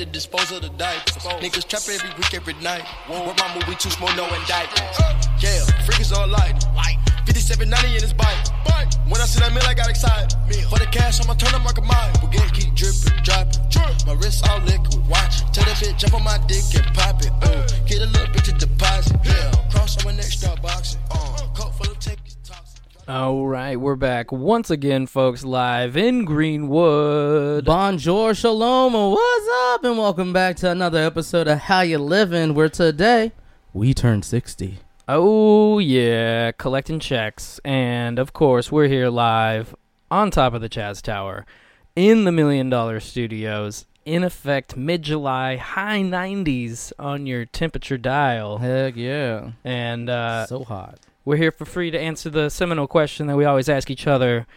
to dispose of the diapers. Niggas trap every week, every night. Where my movie too small, no indictments. Yeah, freakers all light. 5790 in his bike. When I see that meal, I got excited. For the cash, I'ma turn up my mind. We get keep dripping, dropping. My wrist all liquid, watch. Tell that bitch, jump on my dick and pop it. Uh, get a little bit to deposit. Yeah, cross on my neck, start boxing. Uh, coat full of tickets, toxic. All right, we're back once again, folks, live in Greenwood. Bonjour, shalom, what's up? And welcome back to another episode of How You Living, where today we turn 60. Oh, yeah, collecting checks. And of course, we're here live on top of the Chaz Tower in the Million Dollar Studios. In effect, mid July, high 90s on your temperature dial. Heck yeah. And uh, so hot. We're here for free to answer the seminal question that we always ask each other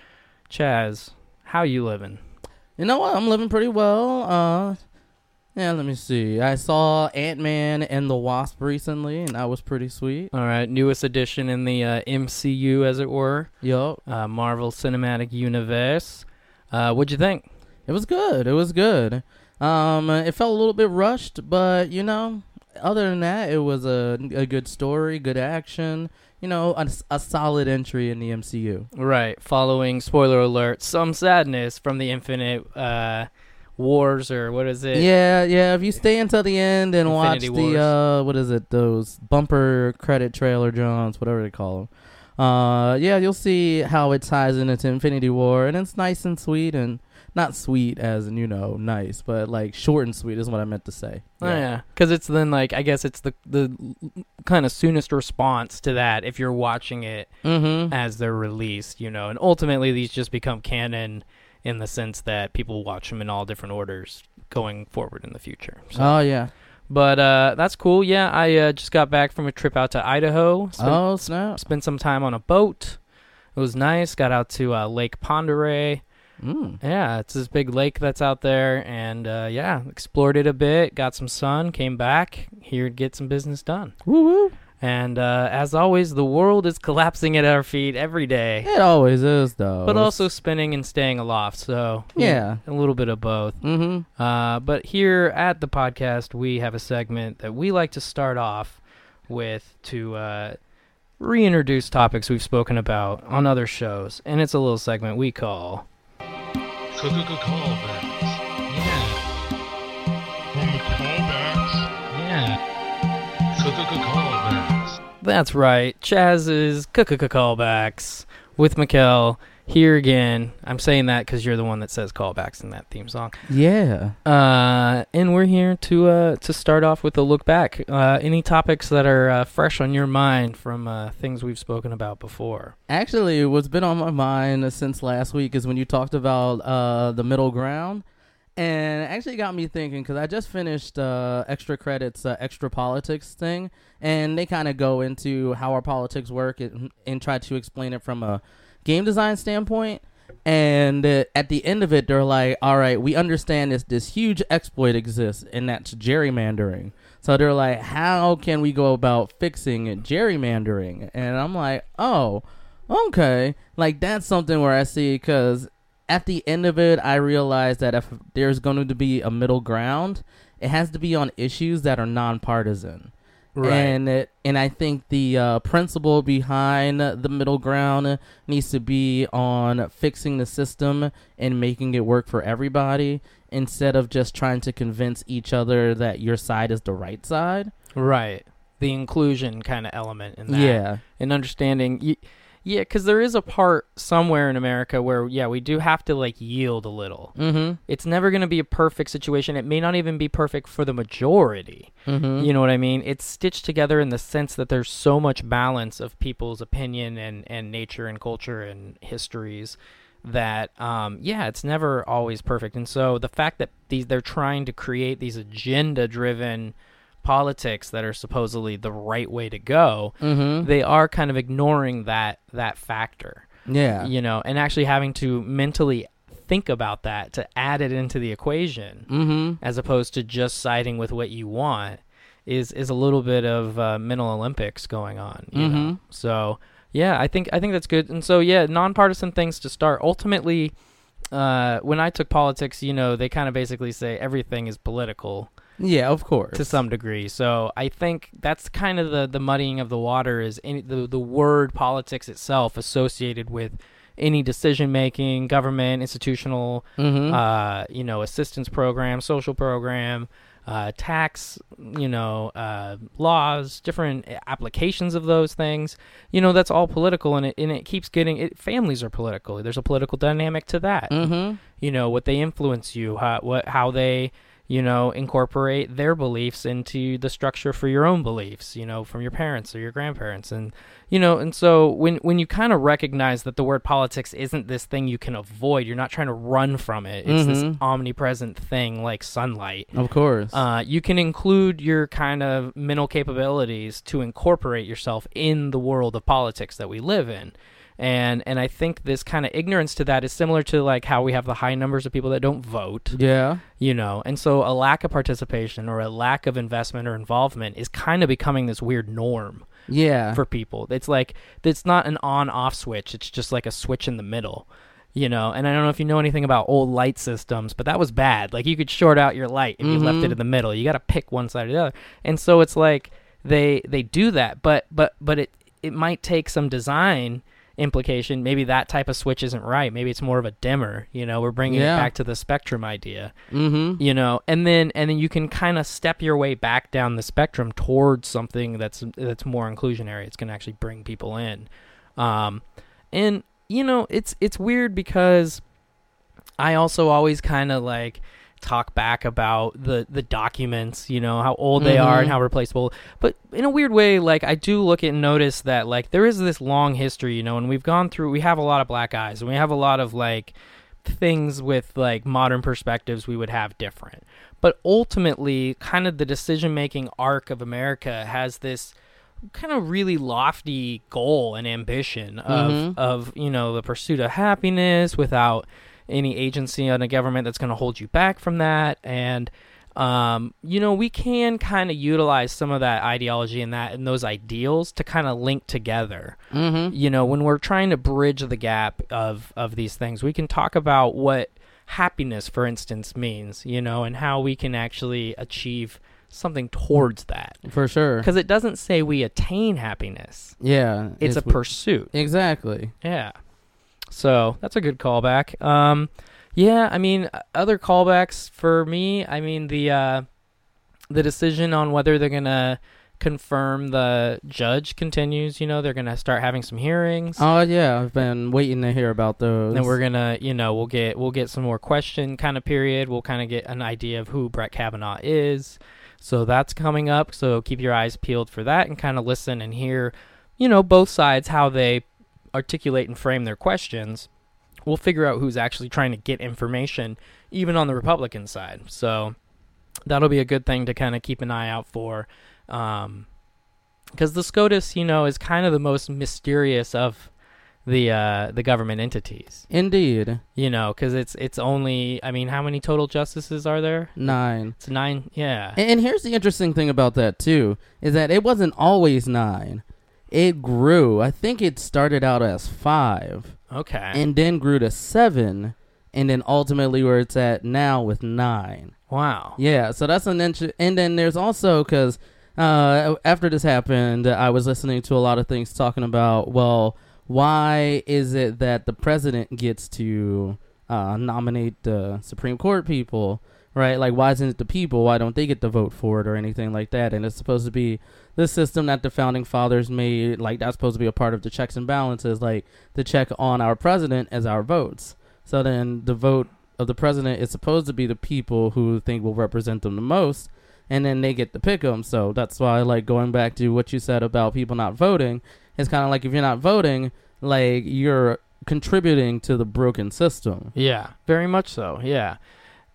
Chaz, how you living? You know what? I'm living pretty well. Uh, yeah, let me see. I saw Ant Man and the Wasp recently, and that was pretty sweet. All right, newest addition in the uh, MCU, as it were, Yup. uh, Marvel Cinematic Universe. Uh, what'd you think? It was good. It was good. Um, it felt a little bit rushed, but you know, other than that, it was a a good story, good action. You know, a, a solid entry in the MCU. Right, following spoiler alert, some sadness from the Infinite uh, Wars, or what is it? Yeah, yeah. If you stay until the end and Infinity watch the uh, what is it? Those bumper credit trailer Johns, whatever they call them. Uh, yeah, you'll see how it ties into Infinity War, and it's nice and sweet, and not sweet as in you know nice, but like short and sweet is what I meant to say. Oh, yeah, because it's then like I guess it's the the kind of soonest response to that if you're watching it Mm-hmm. as they're released, you know, and ultimately these just become canon in the sense that people watch them in all different orders going forward in the future. So. Oh yeah. But uh, that's cool. Yeah, I uh, just got back from a trip out to Idaho. Spent, Oh snap. spent some time on a boat. It was nice. Got out to uh, Lake Pend Oreille. Mm. Yeah, it's this big lake that's out there, and uh, yeah, explored it a bit. Got some sun. Came back here to get some business done. Woo woo. And uh, as always, the world is collapsing at our feet every day, It always is though. but also spinning and staying aloft. So Yeah. a little bit of both. Mm-hmm. Uh, but here at the podcast, we have a segment that we like to start off with to uh, reintroduce topics we've spoken about on other shows, and it's a little segment we call. Callbacks. Yeah. On the callbacks. Yeah, Callbacks. that's right. Chaz's Cuckoo callbacks with Mikkel here again. I'm saying that because you're the one that says callbacks in that theme song. Yeah. Uh, and we're here to uh, to start off with a look back. Uh, any topics that are uh, fresh on your mind from uh, things we've spoken about before? Actually, what's been on my mind since last week is when you talked about uh, the middle ground, and it actually got me thinking because I just finished uh, extra credits, uh, extra politics thing, and they kind of go into how our politics work and, and try to explain it from a game design standpoint. And uh, at the end of it, they're like, "All right, we understand this this huge exploit exists, and that's gerrymandering." So they're like, "How can we go about fixing gerrymandering?" And I'm like, "Oh." okay like that's something where i see because at the end of it i realize that if there's going to be a middle ground it has to be on issues that are nonpartisan and it, and i think the uh, principle behind the middle ground needs to be on fixing the system and making it work for everybody instead of just trying to convince each other that your side is the right side right. The inclusion kind of element in that. yeah And understanding. Y- yeah, because there is a part somewhere in America where, yeah, we do have to like yield a little. mm-hmm It's never going to be a perfect situation. It may not even be perfect for the majority. mm-hmm You know what I mean? It's stitched together in the sense that there's so much balance of people's opinion and, and nature and culture and histories that um, yeah, it's never always perfect. And so the fact that these they're trying to create these agenda driven politics that are supposedly the right way to go, mm-hmm they are kind of ignoring that that factor. yeah You know, and actually having to mentally think about that to add it into the equation mm-hmm as opposed to just siding with what you want is is a little bit of uh, mental Olympics going on. You know? Mhm. So yeah, I think I think that's good. And so yeah, nonpartisan things to start. Ultimately, uh, when I took politics, you know, they kind of basically say everything is political Yeah, of course. to some degree. So I think that's kind of the the muddying of the water is any, the the word politics itself associated with any decision making, government, institutional, Mm-hmm. uh, you know, assistance program, social program, uh, tax, you know, uh, laws, different applications of those things. You know, that's all political, and it and it keeps getting. It, families are political. There's a political dynamic to that. mm-hmm. You know, what they influence you, how what how they you know incorporate their beliefs into the structure for your own beliefs. You know, from your parents or your grandparents, and you know, and so when when you kind of recognize that the word politics isn't this thing you can avoid, you're not trying to run from it. It's this Mhm. omnipresent thing like sunlight. Of course. Uh, you can include your kind of mental capabilities to incorporate yourself in the world of politics that we live in. And and I think this kind of ignorance to that is similar to like how we have the high numbers of people that don't vote. Yeah. you know and so a lack of participation or a lack of investment or involvement is kind of becoming this weird norm Yeah. for people. It's like it's not an on off switch it's just like a switch in the middle you know? And i don't know if you know anything about old light systems but that was bad. Like you could short out your light if you left it mm-hmm. in the middle. You got to pick one side or the other. And so it's like they they do that but but but it it might take some design implication maybe that type of switch isn't right maybe it's more of a dimmer you know we're bringing Yeah. it back to the spectrum idea mm-hmm. you know and then and then you can kind of step your way back down the spectrum towards something that's that's more inclusionary it's going to actually bring people in um and you know it's it's weird because i also always kind of like talk back about the the documents you know how old they are and Mhm. how replaceable but in a weird way like i do look at and notice that like there is this long history you know and we've gone through we have a lot of black eyes and we have a lot of like things with like modern perspectives we would have different. But ultimately, kind of the decision making arc of America has this kind of really lofty goal and ambition of Mhm. of you know the pursuit of happiness without any agency on a government that's going to hold you back from that and um, you know we can kind of utilize some of that ideology and that and those ideals to kind of link together Mm-hmm. you know when we're trying to bridge the gap of of these things we can talk about what happiness for instance means you know and how we can actually achieve something towards that For sure. because it doesn't say we attain happiness Yeah. it's, a w- pursuit Exactly. yeah so that's a good callback. Um yeah i mean other callbacks for me i mean the uh the decision on whether they're gonna confirm the judge continues you know they're gonna start having some hearings. Oh yeah, I've been waiting to hear about those. then we're gonna you know we'll get we'll get some more question kind of period. We'll kind of get an idea of who brett kavanaugh is. So that's coming up. So keep your eyes peeled for that and kind of listen and hear you know both sides how they articulate and frame their questions we'll figure out who's actually trying to get information even on the republican side so that'll be a good thing to kind of keep an eye out for um because the scotus you know is kind of the most mysterious of the uh the government entities Indeed. you know because it's it's only i mean how many total justices are there Nine. it's nine yeah And, and here's the interesting thing about that too is that it wasn't always nine. It grew. I think it started out as five, okay and then grew to seven, and then ultimately where it's at now with nine. wow Yeah, so that's an int- and then there's also because uh, after this happened, I was listening to a lot of things talking about well, why is it that the president gets to uh, nominate the Supreme Court people, right? Like, why isn't it the people? Why don't they get to vote for it or anything like that? And it's supposed to be the system that the founding fathers made. Like, that's supposed to be a part of the checks and balances, like the check on our president as our votes. So then the vote of the president is supposed to be the people who think will represent them the most, and then they get to pick them. So that's why, like, going back to what you said about people not voting, it's kind of like if you're not voting, like you're contributing to the broken system. Yeah, very much so. Yeah.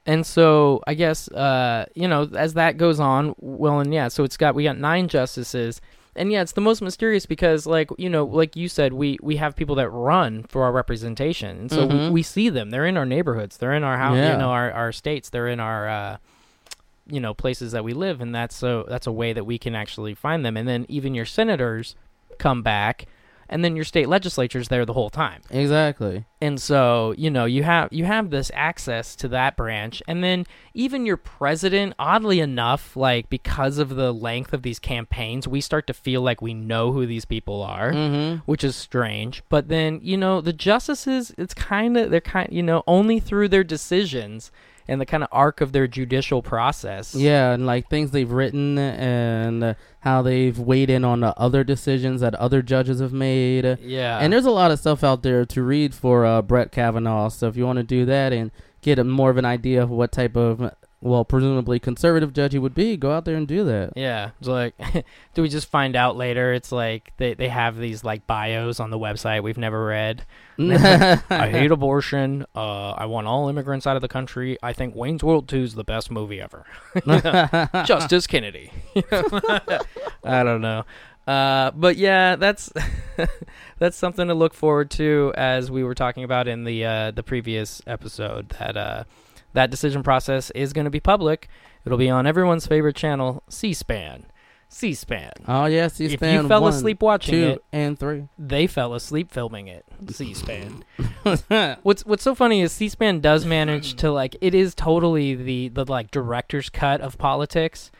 And so I guess uh, you know, as that goes on, well and yeah, so it's got we got nine justices. And yeah, it's the most mysterious because like, you know, like you said, we we have people that run for our representation. And so we, Mhm. we see them. They're in our neighborhoods. They're in our house, Yeah. you know, our our states. They're in our uh you know, places that we live and that's so that's a way that we can actually find them. And then even your senators come back and then your state legislature's there the whole time. Exactly. And so, you know, you have you have this access to that branch and then even your president, oddly enough, like because of the length of these campaigns, we start to feel like we know who these people are, Mm-hmm. which is strange. But then, you know, the justices, it's kind of they're kind, you know, only through their decisions and the kind of arc of their judicial process. Yeah, and like things they've written and how they've weighed in on the other decisions that other judges have made. Yeah. and there's a lot of stuff out there to read for uh, Brett Kavanaugh. So if you want to do that and get a, more of an idea of what type of, well, presumably conservative judge he would be, go out there and do that. Yeah, it's like, do we just find out later? It's like they, they have these like bios on the website we've never read. I hate abortion. Uh, I want all immigrants out of the country. I think Wayne's World 2 is the best movie ever. Justice Kennedy. I don't know. Uh, but yeah, that's that's something to look forward to as we were talking about in the uh, the previous episode that uh, that decision process is going to be public. It'll be on everyone's favorite channel, C-SPAN. C-SPAN. Oh yeah, If C-SPAN. you fell one, asleep watching two, it, and three. they fell asleep filming it. C-SPAN. what's What's so funny is C-SPAN does manage to like it is totally the the like director's cut of politics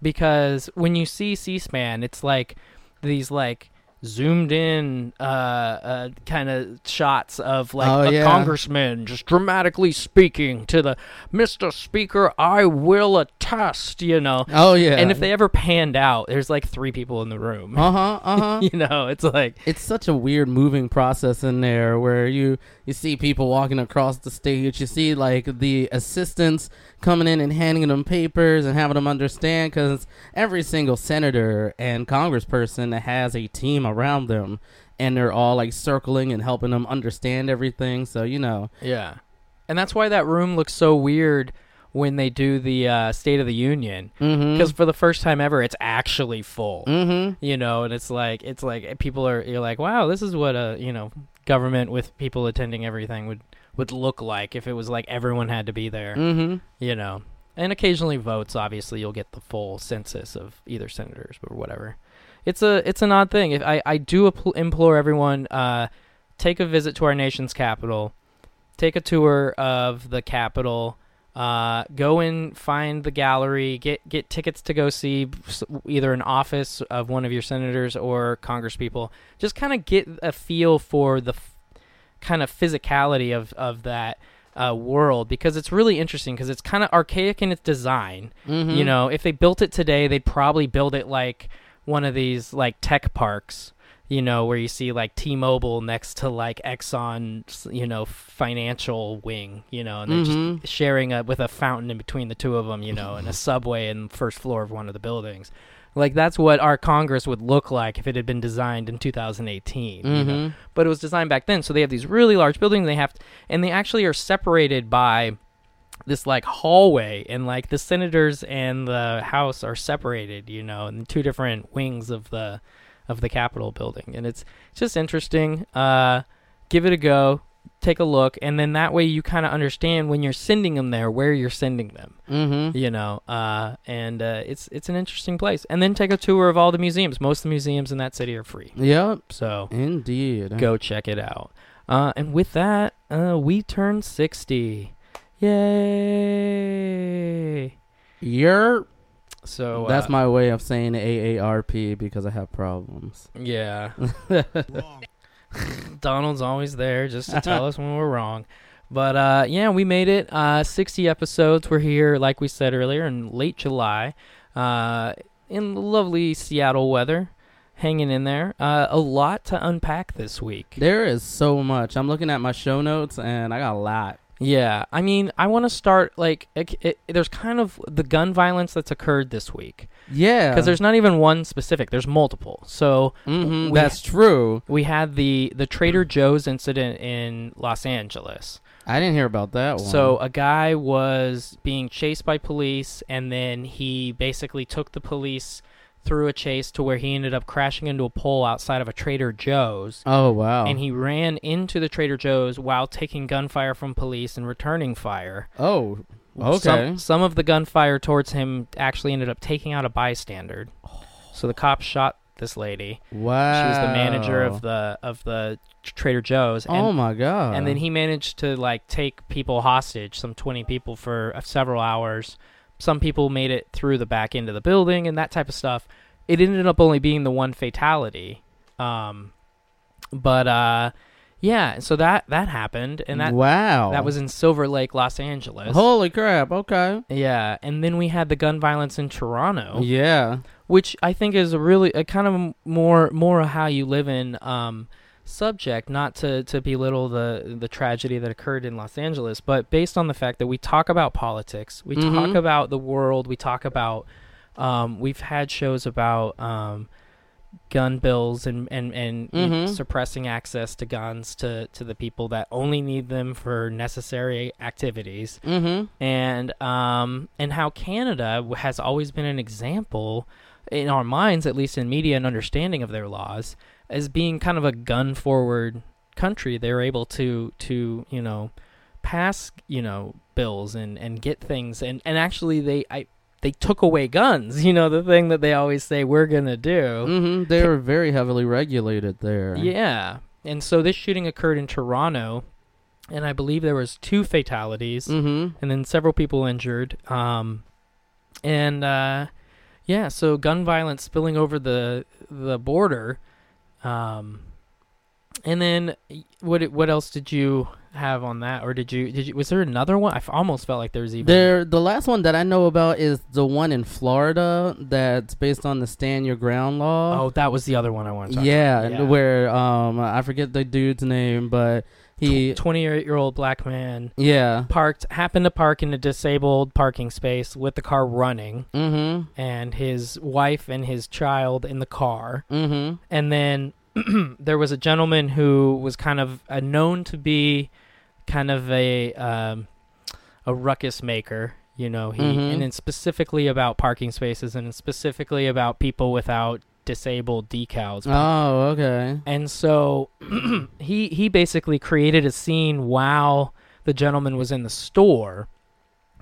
because when you see C-SPAN, it's like these like zoomed in uh, uh kind of shots of like Oh, a yeah. congressman just dramatically speaking to the Mr. Speaker, I will attest, you know. Oh yeah. And if they ever panned out, there's like three people in the room. Uh huh. Uh huh. you know, it's like it's such a weird moving process in there where you you see people walking across the stage you see like the assistants coming in and handing them papers and having them understand because every single senator and congressperson has a team around them and they're all like circling and helping them understand everything so you know Yeah. And that's why that room looks so weird when they do the uh, State of the Union. mm-hmm Because for the first time ever, it's actually full. mm-hmm You know, and it's like it's like people are you're like, wow, this is what a you know government with people attending everything would would look like if it was like everyone had to be there. mm-hmm You know, and occasionally votes. Obviously, you'll get the full census of either senators or whatever. It's a it's an odd thing. If I I do implore everyone, uh, take a visit to our nation's capital, take a tour of the Capitol. Uh, go and find the gallery. Get get tickets to go see either an office of one of your senators or congresspeople. Just kind of get a feel for the f- kind of physicality of of that uh, world because it's really interesting because it's kind of archaic in its design. mm-hmm You know, if they built it today, they'd probably build it like one of these like tech parks. You know, where you see like T-Mobile next to like Exxon, you know, financial wing. You know, and they're Mhm. just sharing a, with a fountain in between the two of them. You know, and a subway in the first floor of one of the buildings. Like that's what our Congress would look like if it had been designed in 2018. You know? Mhm. but it was designed back then. So they have these really large buildings. They have, and they actually are separated by this like hallway, and like the senators and the House are separated, you know, in two different wings of the of the Capitol building, and it's just interesting. Uh, give it a go, take a look, and then that way you kind of understand when you're sending them there where you're sending them Mm-hmm. you know uh, and uh, it's it's an interesting place and then take a tour of all the museums most of the museums in that city are free Yep. so Indeed. go check it out. Uh, and with that, uh, we turn 60. Yay! You're. So uh, That's my way of saying AARP because I have problems. yeah. Donald's always there just to tell us when we're wrong. But uh, yeah, we made it. Uh, 60 episodes. We're here, like we said earlier, in late July, uh, in lovely Seattle weather, hanging in there. Uh, a lot to unpack this week. There is so much. I'm looking at my show notes and I got a lot. Yeah, I mean, I want to start like it, it, there's kind of the gun violence that's occurred this week Yeah. because there's not even one specific. There's multiple. So hmm we- that's true. we had the the Trader Joe's incident in Los Angeles. I didn't hear about that one. So a guy was being chased by police, and then he basically took the police through a chase to where he ended up crashing into a pole outside of a Trader Joe's. Oh wow. And he ran into the Trader Joe's while taking gunfire from police and returning fire. oh. Okay. Some, some of the gunfire towards him actually ended up taking out a bystander. So the cops shot This lady. Wow. She was the manager of the of the Trader Joe's. And, oh my god. and then he managed to like take people hostage, some 20 people for uh, several hours. Some people made it through the back end of the building and that type of stuff. It ended up only being the one fatality. Um, but uh, yeah, so that that happened, and that wow. that was in Silver Lake, Los Angeles. Holy crap. Okay. yeah, and then we had the gun violence in Toronto Yeah. which I think is a really a kind of more more a how you live in um, subject, not to to belittle the the tragedy that occurred in Los Angeles, but based on the fact that we talk about politics, we talk Mhm. about the world, we talk about um, we've had shows about um, gun bills and and and Mhm. suppressing access to guns to to the people that only need them for necessary activities Mm-hmm. and um, and how Canada has always been an example in our minds, at least in media and understanding of their laws, as being kind of a gun forward country. They're able to to you know pass you know bills and and get things and and actually they I they took away guns. You know the thing that they always say we're gonna do. Mm-hmm. They were very heavily regulated there. Yeah, and so this shooting occurred in Toronto. And I believe there was two fatalities Mm-hmm. and then several people injured. Um, and uh, yeah, so gun violence spilling over the the border. Um, and then what what else did you have on that, or did you did you was there another one? I f- almost felt like there was even There, the last one that I know about is the one in Florida that's based on the stand your ground law. Oh, that was the other one I wanted to talk yeah, about. and where um I forget the dude's name, but he twenty-eight year old black man yeah. parked happened to park in a disabled parking space with the car running, Mm-hmm. and his wife and his child in the car. Mm-hmm. and then there was a gentleman who was kind of uh, known to be kind of a um, a ruckus maker. You know, he Mhm. and then specifically about parking spaces and specifically about people without disabled decals. Oh, okay. And so he he basically created a scene while the gentleman was in the store.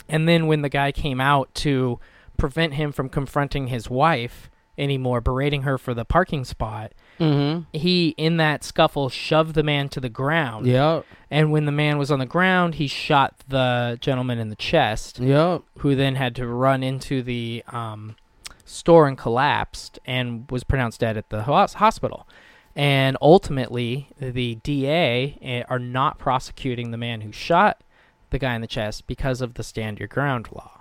And then when the guy came out to prevent him from confronting his wife anymore, berating her for the parking spot, Mm-hmm. he in that scuffle shoved the man to the ground. Yep. And when the man was on the ground, he shot the gentleman in the chest Yep. who then had to run into the um, store and collapsed and was pronounced dead at the hos- hospital. And ultimately, the DA eh, are not prosecuting the man who shot the guy in the chest because of the stand your ground law.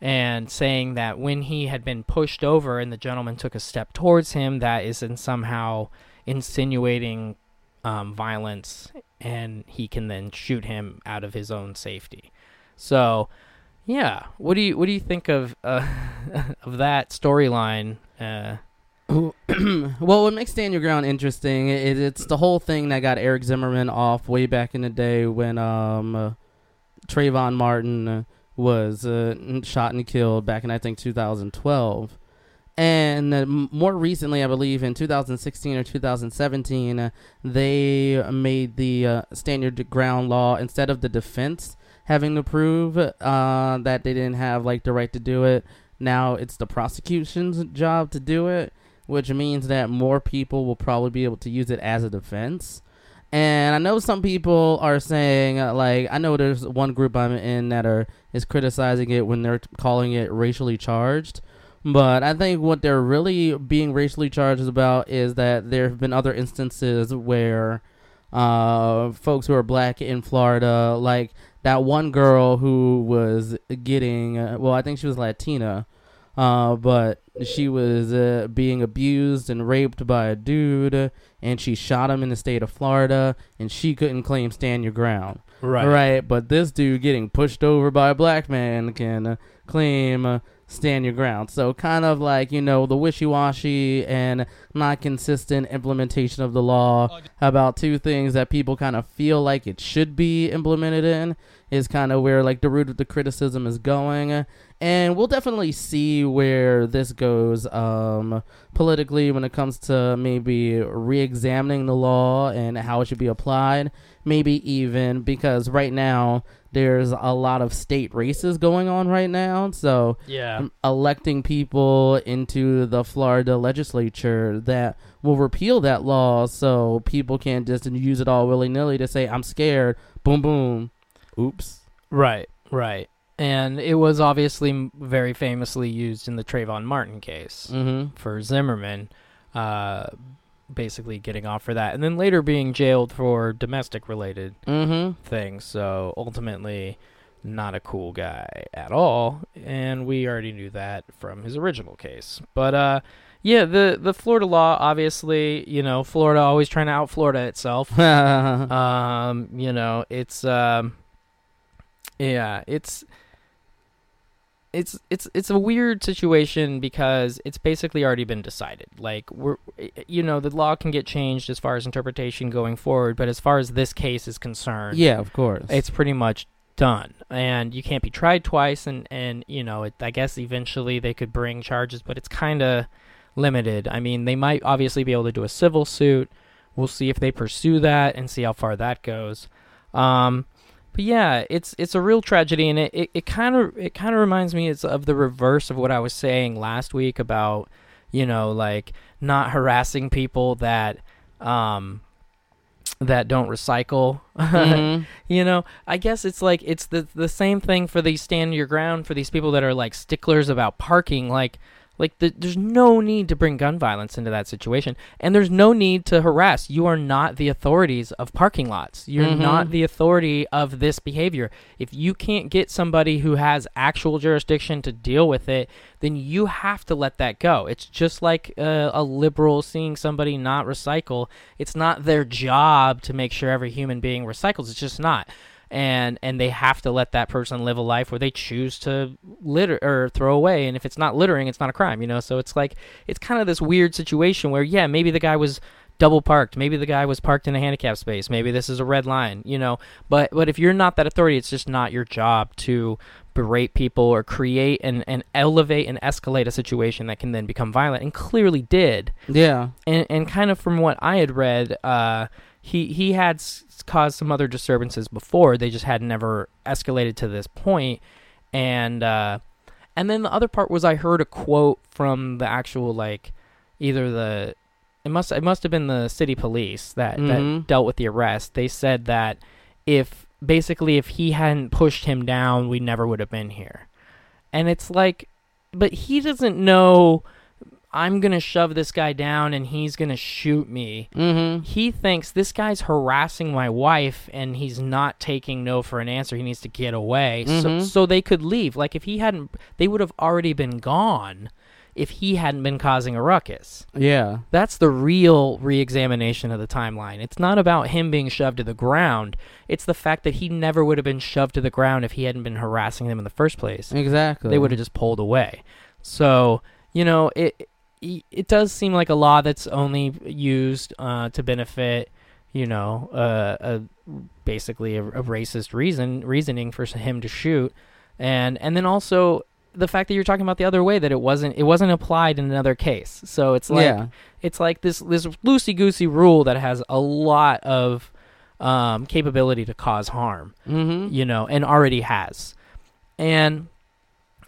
And saying that when he had been pushed over and the gentleman took a step towards him, that is in somehow insinuating um, violence and he can then shoot him out of his own safety. So, yeah, what do you what do you think of uh, of that storyline? Uh, well, what makes Stand Your Ground interesting is it's the whole thing that got Eric Zimmerman off way back in the day when um, uh, Trayvon Martin uh, was uh, shot and killed back in I think 2012. And uh, more recently, I believe in 2016 or 2017, uh, they made the uh, Stand Your Ground law instead of the defense having to prove uh, that they didn't have like the right to do it. Now it's the prosecution's job to do it which means that more people will probably be able to use it as a defense. And I know some people are saying, uh, like, I know there's one group I'm in that are is criticizing it when they're calling it racially charged. But I think what they're really being racially charged about is that there have been other instances where uh, folks who are black in Florida, like that one girl who was getting, uh, well, I think she was Latina, uh, but she was uh, being abused and raped by a dude, and she shot him in the state of Florida, and she couldn't claim stand your ground. Right. But this dude getting pushed over by a black man can claim stand your ground. So kind of like, you know, the wishy-washy and not consistent implementation of the law about two things that people kind of feel like it should be implemented in is kind of where like the root of the criticism is going. And we'll definitely see where this goes um, politically when it comes to maybe re-examining the law and how it should be applied maybe even because right now there's a lot of state races going on right now. So Yeah. um, electing people into the Florida legislature that will repeal that law so people can't just use it all willy nilly to say, I'm scared. Boom, boom. Oops. Right, right. And it was obviously very famously used in the Trayvon Martin case Mm for Zimmerman, uh, basically getting off for that, and then later being jailed for domestic related hmm. Mm things. So ultimately, not a cool guy at all, and we already knew that from his original case. But uh, yeah, the the Florida law, obviously, you know, Florida always trying to out Florida itself. um, you know, it's um, yeah, it's. It's it's it's a weird situation because it's basically already been decided. Like we're, you know, the law can get changed as far as interpretation going forward, but as far as this case is concerned, yeah, of course. it's pretty much done and you can't be tried twice and and you know it, i guess eventually they could bring charges but it's kind of limited i mean they might obviously be able to do a civil suit we'll see if they pursue that and see how far that goes um but yeah it's it's a real tragedy and it it kind of it kind of reminds me it's of the reverse of what i was saying last week about you know like not harassing people that um that don't recycle Mhm. you know, I guess it's like it's the the same thing for these stand your ground for these people that are like sticklers about parking. Like, like the, there's no need to bring gun violence into that situation, and there's no need to harass. You are not the authorities of parking lots. You're Mhm. not the authority of this behavior. If you can't get somebody who has actual jurisdiction to deal with it, then you have to let that go. It's just like uh, a liberal seeing somebody not recycle. It's not their job to make sure every human being recycles. It's just not. And and they have to let that person live a life where they choose to litter or throw away. And if it's not littering, it's not a crime, you know. So it's like it's kind of this weird situation where yeah, maybe the guy was double parked, maybe the guy was parked in a handicap space, maybe this is a red line, you know. But but if you're not that authority, it's just not your job to berate people or create and, and elevate and escalate a situation that can then become violent and clearly did Yeah. and and kind of from what I had read, uh, he he had s- caused some other disturbances before. They just had never escalated to this point, and uh, and then the other part was I heard a quote from the actual like either the it must it must have been the city police that Mhm. that dealt with the arrest. They said that if basically if he hadn't pushed him down, we never would have been here. And it's like, but he doesn't know I'm going to shove this guy down and he's going to shoot me. Mm-hmm. He thinks this guy's harassing my wife and he's not taking no for an answer. He needs to get away. So, Mhm. so they could leave. Like if he hadn't, they would have already been gone if he hadn't been causing a ruckus. Yeah. That's the real re-examination of the timeline. It's not about him being shoved to the ground. It's the fact that he never would have been shoved to the ground if he hadn't been harassing them in the first place. Exactly. They would have just pulled away. So, you know, it it it does seem like a law that's only used uh, to benefit, you know, uh, a basically a, a racist reason reasoning for him to shoot, and and then also the fact that you're talking about the other way that it wasn't it wasn't applied in another case. So it's like yeah. it's like this this loosey goosey rule that has a lot of um, capability to cause harm Mm-hmm. you know, and already has. And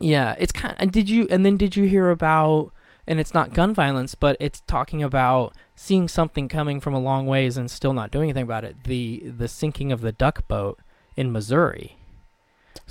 yeah, it's kind and did you and then did you hear about and it's not gun violence, but it's talking about seeing something coming from a long ways and still not doing anything about it. The the sinking of the duck boat in Missouri.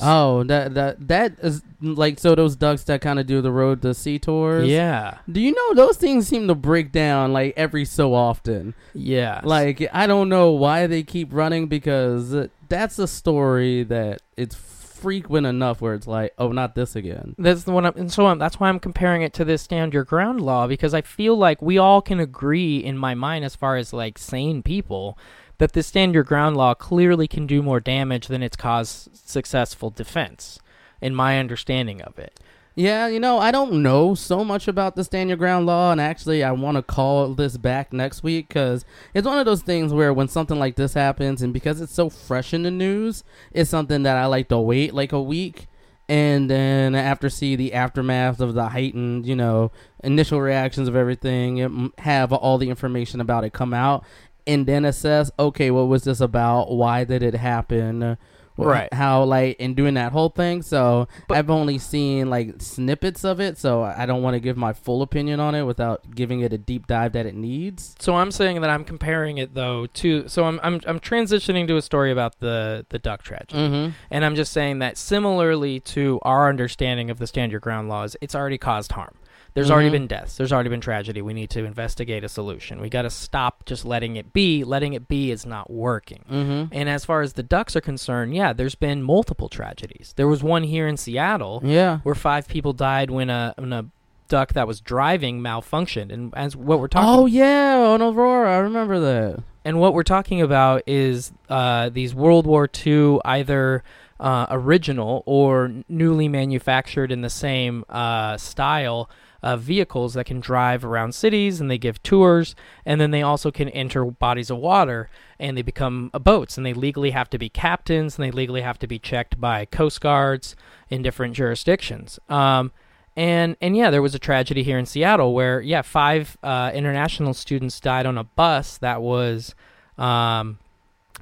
Oh, that that that is like so those ducks that kind of do the road to sea tours. Yeah. Do you know those things seem to break down like every so often? Yeah. Like I don't know why they keep running because uh, that's a story that it's frequent enough where it's like, oh, not this again. That's the one, I'm, and so I'm, that's why I'm comparing it to this stand your ground law because I feel like we all can agree in my mind, as far as like sane people, that the stand your ground law clearly can do more damage than it's caused successful defense. In my understanding of it, Yeah, you know, I don't know so much about the stand your ground law, and actually, I want to call this back next week because it's one of those things where when something like this happens, and because it's so fresh in the news, it's something that I like to wait like a week, and then after see the aftermath of the heightened, you know, initial reactions of everything, mm, have all the information about it come out, and then assess, okay, what was this about? Why did it happen? Right. How like in doing that whole thing. So But- I've only seen like snippets of it, so I don't want to give my full opinion on it without giving it a deep dive that it needs. So I'm saying that I'm comparing it though to so I'm I'm I'm transitioning to a story about the the duck tragedy. Mm-hmm. And I'm just saying that similarly to our understanding of the stand your ground laws, it's already caused harm. There's already Mhm. been deaths. There's already been tragedy. We need to investigate a solution. We got to stop just letting it be. Letting it be is not working. Mm-hmm. And as far as the ducks are concerned, yeah, there's been multiple tragedies. There was one here in Seattle Yeah. where five people died when a when a duck that was driving malfunctioned. And as what we're talking Oh yeah, on Aurora, I remember that. and what we're talking about is uh, these World War II either uh, original or newly manufactured in the same uh, style of vehicles that can drive around cities and they give tours and then they also can enter bodies of water and they become uh, boats and they legally have to be captains and they legally have to be checked by coast guards in different jurisdictions. Um, and and yeah, there was a tragedy here in Seattle where yeah, five uh, international students died on a bus that was um,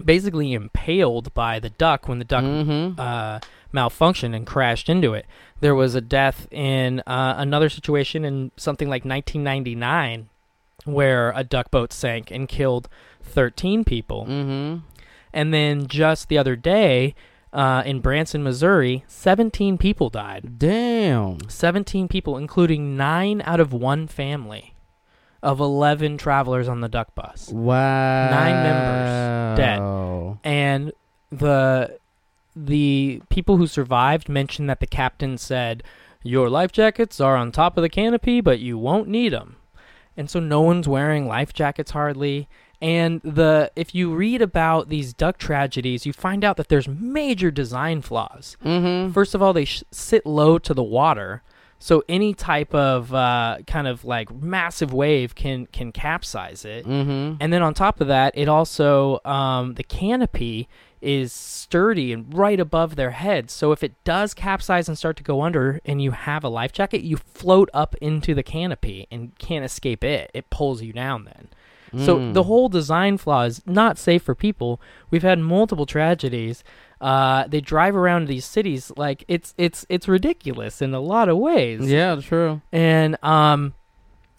basically impaled by the duck when the duck Mm-hmm. uh, malfunctioned and crashed into it. There was a death in uh, another situation in something like 1999 where a duck boat sank and killed 13 people. Mm-hmm. And then just the other day uh, in Branson, Missouri, 17 people died. Damn. 17 people, including nine out of one family of 11 travelers on the duck bus. Wow. Nine members dead. And the the people who survived mentioned that the captain said, "Your life jackets are on top of the canopy, but you won't need them." And so no one's wearing life jackets hardly. And the if you read about these duck tragedies, you find out that there's major design flaws. Mm-hmm. First of all, they sh- sit low to the water, so any type of uh, kind of like massive wave can can capsize it. Mm-hmm. And then on top of that, it also um, the canopy is sturdy and right above their heads. So if it does capsize and start to go under, and you have a life jacket, you float up into the canopy and can't escape it. It pulls you down then. So Mm. the whole design flaw is not safe for people. We've had multiple tragedies. Uh, they drive around these cities like it's it's it's ridiculous in a lot of ways. Yeah, true. And um,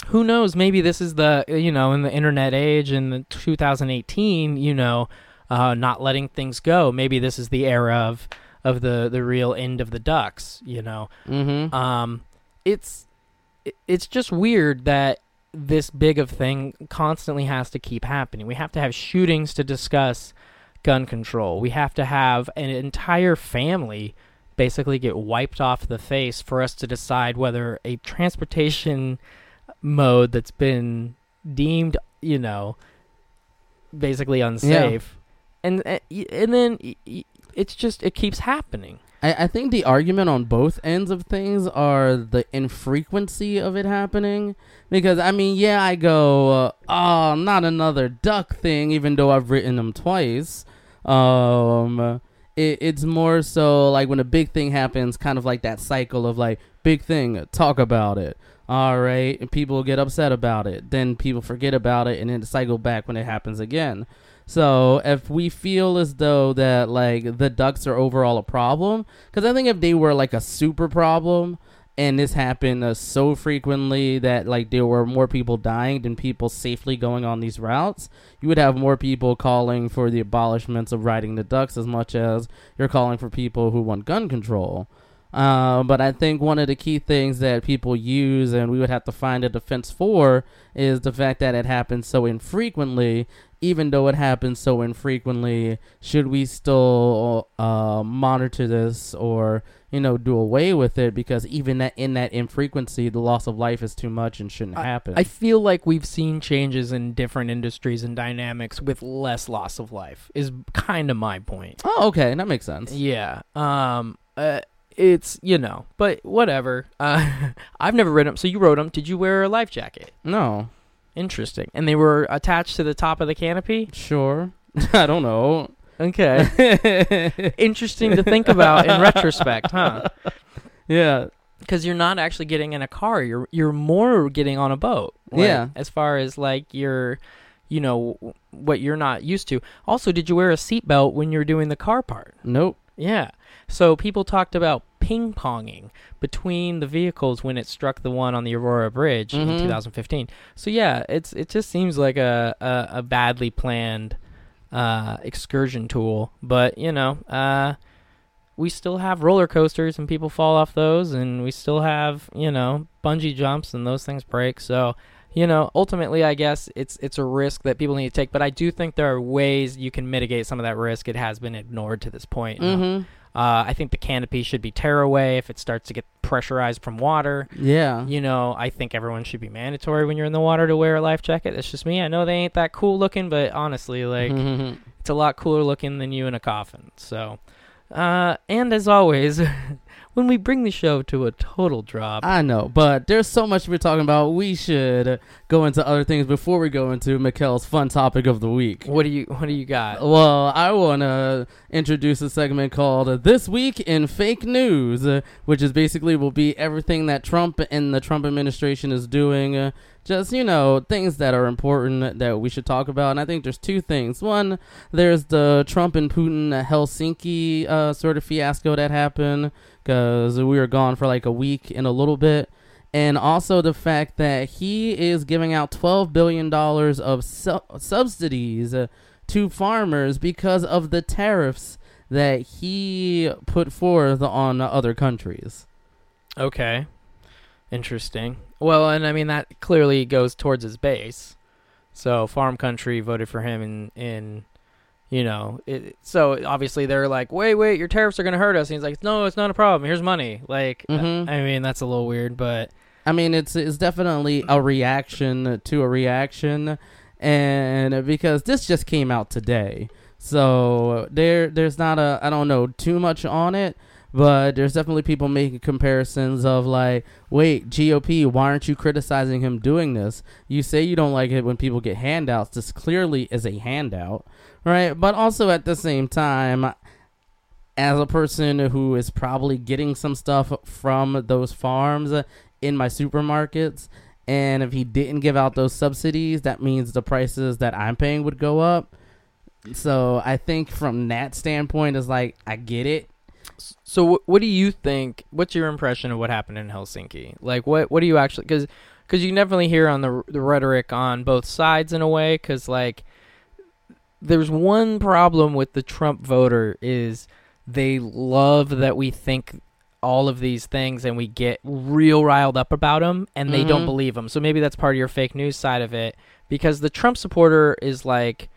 who knows? Maybe this is the you know in the internet age in the 2018. You know, uh, not letting things go. Maybe this is the era of of the the real end of the ducks. You know, Mm-hmm. um, it's it's just weird that this big of thing constantly has to keep happening. We have to have shootings to discuss gun control. We have to have an entire family basically get wiped off the face for us to decide whether a transportation mode that's been deemed, you know, basically unsafe. And uh, and then it's just it keeps happening. I, I think the argument on both ends of things are the infrequency of it happening. Because, I mean, yeah, I go, uh, oh, not another duck thing, even though I've written them twice. Um, it, it's more so like when a big thing happens, kind of like that cycle of like, big thing, talk about it. All right, and people get upset about it. Then people forget about it, and then the cycle back when it happens again. So if we feel as though that like the ducks are overall a problem, because I think if they were like a super problem and this happened uh, so frequently that like there were more people dying than people safely going on these routes, you would have more people calling for the abolishments of riding the ducks as much as you're calling for people who want gun control. Uh, but I think one of the key things that people use and we would have to find a defense for is the fact that it happens so infrequently even though it happens so infrequently, should we still uh, monitor this or you know do away with it? Because even that in that infrequency, the loss of life is too much and shouldn't happen. I feel like we've seen changes in different industries and dynamics with less loss of life. Is kind of my point. oh, okay, that makes sense. Yeah. Um. Uh. It's you know, but whatever. Uh, I've never read them. So you rode them. Did you wear a life jacket? No, Interesting. And they were attached to the top of the canopy. sure. I don't know. Okay. Interesting to think about in retrospect, huh? yeah, Because you're not actually getting in a car. You're you're more getting on a boat. like, Yeah. As far as like your, you know, what you're not used to. Also, did you wear a seatbelt when you're doing the car part? nope. Yeah. So people talked about ping ponging between the vehicles when it struck the one on the Aurora Bridge in Mhm. 2015. So yeah, it's it just seems like a a, a badly planned uh, excursion tool. But you know, uh, we still have roller coasters and people fall off those, and we still have you know bungee jumps and those things break. So you know, ultimately, I guess it's it's a risk that people need to take. But I do think there are ways you can mitigate some of that risk. It has been ignored to this point. Mm-hmm. Uh, I think the canopy should be tear away if it starts to get pressurized from water. Yeah. You know, I think everyone should be mandatory when you're in the water to wear a life jacket. That's just me. I know they ain't that cool looking, but honestly, like it's a lot cooler looking than you in a coffin. So, uh, and as always, when we bring the show to a total drop, I know, but there's so much we're talking about. We should go into other things before we go into Mikkel's fun topic of the week. what do you what do you got? Well, I want to introduce a segment called This Week in Fake News, uh, which is basically will be everything that Trump and the Trump administration is doing. Uh, just, you know, things that are important that we should talk about. And I think there's two things. One, there's the Trump and Putin Helsinki uh, sort of fiasco that happened because we were gone for like a week and a little bit. And also the fact that he is giving out $12 billion of su- subsidies. To farmers because of the tariffs that he put forth on other countries. Okay. Interesting. Well, and I mean that clearly goes towards his base. So farm country voted for him in in you know, it, so obviously they're like, "Wait, wait, your tariffs are going to hurt us." And he's like, "No, it's not a problem. Here's money." Like uh, Mhm. I mean, that's a little weird, but I mean, it's it's definitely a reaction to a reaction, and because this just came out today, so there there's not a I don't know too much on it, but there's definitely people making comparisons of like, wait, GOP, why aren't you criticizing him doing this? You say you don't like it when people get handouts. This clearly is a handout, right? But also at the same time, as a person who is probably getting some stuff from those farms in my supermarkets, and if he didn't give out those subsidies, that means the prices that I'm paying would go up. So I think from that standpoint, is like I get it. so what do you think? What's your impression of what happened in Helsinki? Like what what do you actually cuz cuz you definitely hear on the the rhetoric on both sides in a way cuz like there's one problem with the Trump voter is they love that we think all of these things and we get real riled up about them and they don't Mhm. believe them. So maybe that's part of your fake news side of it because the Trump supporter is like,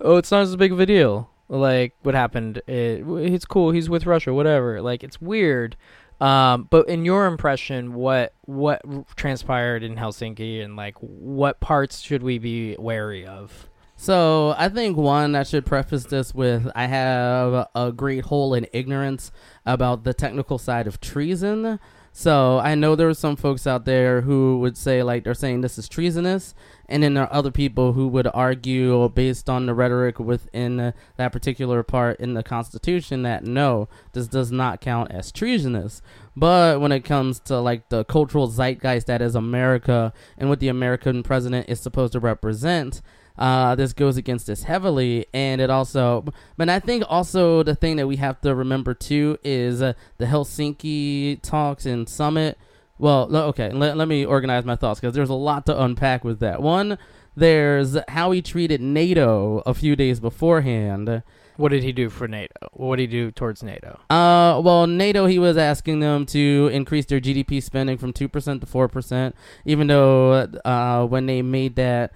"Oh, it's not as big of a deal." Like what happened? It, it's cool. He's with Russia. Whatever. Like it's weird. Um, but in your impression, what what transpired in Helsinki and like what parts should we be wary of? So I think one I should preface this with I have a great hole in ignorance about the technical side of treason. So I know there are some folks out there who would say like they're saying this is treasonous, and then there are other people who would argue based on the rhetoric within that particular part in the Constitution that no, this does not count as treasonous. But when it comes to like the cultural zeitgeist that is America and what the American president is supposed to represent, uh, this goes against us heavily, and it also. But I think also the thing that we have to remember too is uh, the Helsinki talks and summit. Well, okay, let, let me organize my thoughts because there's a lot to unpack with that. One, there's how he treated NATO a few days beforehand. What did he do for NATO? What did he do towards NATO? Uh, well, NATO, he was asking them to increase their GDP spending from 2% to 4%, even though uh, when they made that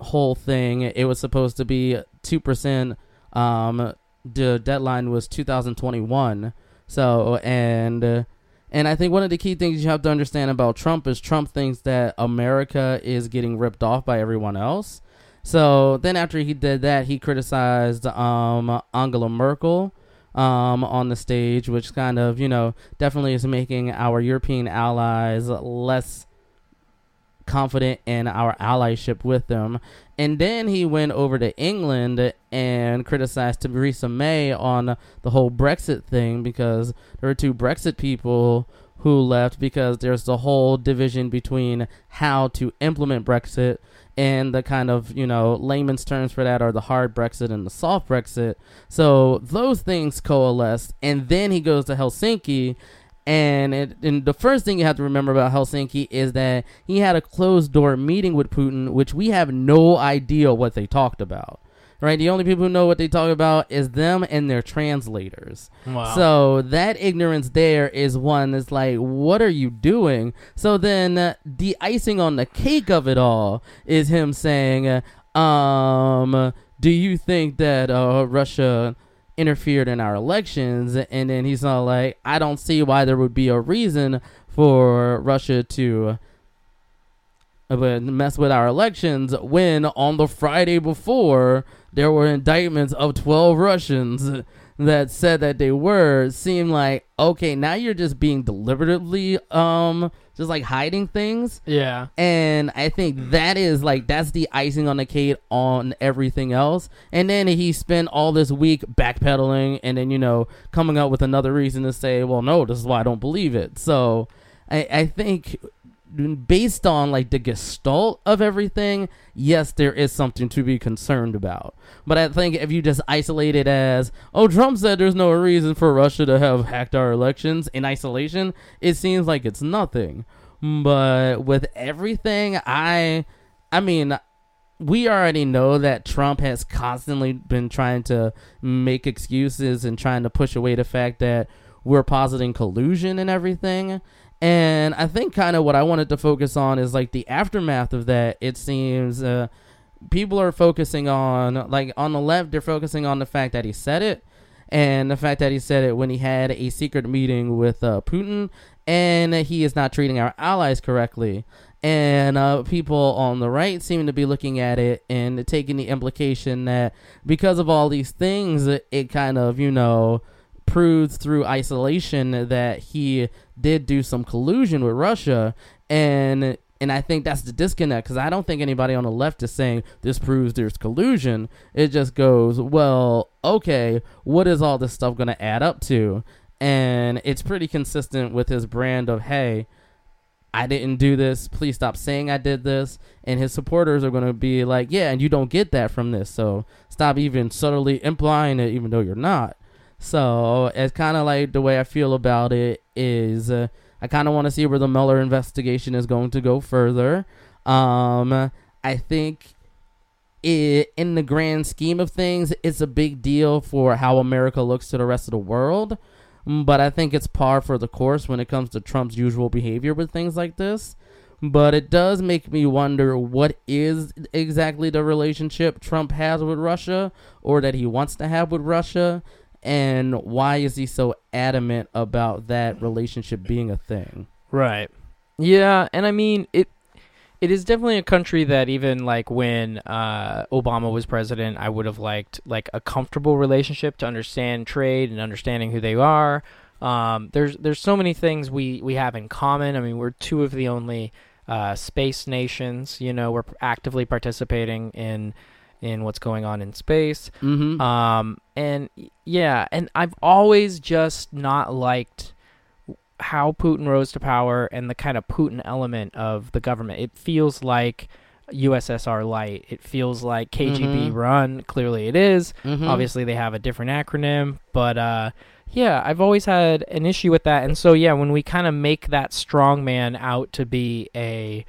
whole thing, it was supposed to be 2%. Um, the deadline was 2021. So, and. And I think one of the key things you have to understand about Trump is Trump thinks that America is getting ripped off by everyone else. So then after he did that, he criticized um, Angela Merkel um, on the stage, which kind of, you know, definitely is making our European allies less confident in our allyship with them. And then he went over to England and criticized Theresa May on the whole Brexit thing because there were two Brexit people who left because there's the whole division between how to implement Brexit and the kind of you know layman's terms for that are the hard Brexit and the soft Brexit. So those things coalesced, and then he goes to Helsinki. And, it, and the first thing you have to remember about Helsinki is that he had a closed door meeting with Putin, which we have no idea what they talked about. Right, the only people who know what they talk about is them and their translators. Wow. So that ignorance there is one that's like, what are you doing? So then uh, the icing on the cake of it all is him saying, um, do you think that uh, Russia interfered in our elections? And then he's all like, I don't see why there would be a reason for Russia to uh, mess with our elections when on the Friday before there were indictments of 12 Russians that said that they were seem like okay now you're just being deliberately um just like hiding things yeah. and I think mm. that is like that's the icing on the cake on everything else. And then he spent all this week backpedaling and then you know coming up with another reason to say, well, no, this is why I don't believe it. So I, I think based on like the gestalt of everything, yes, there is something to be concerned about. But I think if you just isolate it as, oh, Trump said there's no reason for Russia to have hacked our elections in isolation, it seems like it's nothing. But with everything, I, I mean, we already know that Trump has constantly been trying to make excuses and trying to push away the fact that we're positing collusion and everything. And I think kind of what I wanted to focus on is like the aftermath of that. It seems uh, people are focusing on, like on the left, they're focusing on the fact that he said it and the fact that he said it when he had a secret meeting with uh, Putin and he is not treating our allies correctly. And uh, people on the right seem to be looking at it and taking the implication that because of all these things, it, it kind of, you know, proves through isolation that he did do some collusion with Russia and and I think that's the disconnect because I don't think anybody on the left is saying this proves there's collusion. It just goes, well, okay, what is all this stuff going to add up to? And it's pretty consistent with his brand of, hey, I didn't do this. Please stop saying I did this. And his supporters are going to be like, yeah, and you don't get that from this. So stop even subtly implying it, even though you're not. So it's kind of like the way I feel about it is uh, I kind of want to see where the Mueller investigation is going to go further. Um, I think it, in the grand scheme of things, it's a big deal for how America looks to the rest of the world. But I think it's par for the course when it comes to Trump's usual behavior with things like this. But it does make me wonder what is exactly the relationship Trump has with Russia or that he wants to have with Russia and why is he so adamant about that relationship being a thing? Right. Yeah, and I mean it. It is definitely a country that even like when uh, Obama was president, I would have liked like a comfortable relationship to understand trade and understanding who they are. Um, there's there's so many things we we have in common. I mean, we're two of the only uh, space nations. You know, we're actively participating in in what's going on in space. Mm-hmm. Um, and yeah, and I've always just not liked how Putin rose to power and the kind of Putin element of the government. It feels like USSR light. It feels like KGB Mhm. run. Clearly, it is. Mhm. Obviously, they have a different acronym, but uh, yeah, I've always had an issue with that. And so, yeah, when we kind of make that strong man out to be a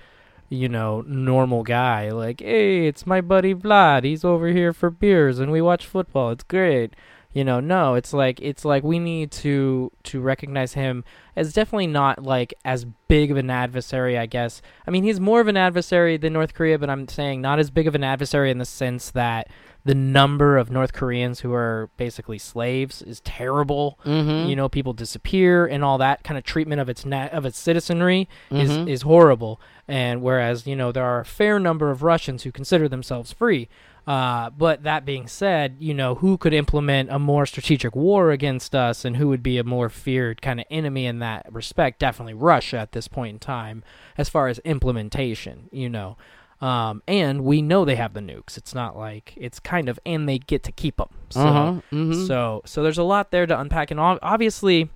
you know, normal guy. Like, hey, it's my buddy Vlad. He's over here for beers and we watch football. It's great. You know, no, it's like it's like we need to to recognize him as definitely not like as big of an adversary, I guess. I mean, he's more of an adversary than North Korea, but I'm saying not as big of an adversary in the sense that the number of North Koreans who are basically slaves is terrible. Mhm. You know, people disappear and all that kind of treatment of its na- of its citizenry Mhm. is is horrible. And whereas you know there are a fair number of Russians who consider themselves free. Uh, but that being said, you know who could implement a more strategic war against us, and who would be a more feared kind of enemy in that respect? Definitely Russia at this point in time, as far as implementation. You know, um, and we know they have the nukes. It's not like it's kind of, and they get to keep them. So, Uh-huh. Mhm. so, so there's a lot there to unpack, and obviously,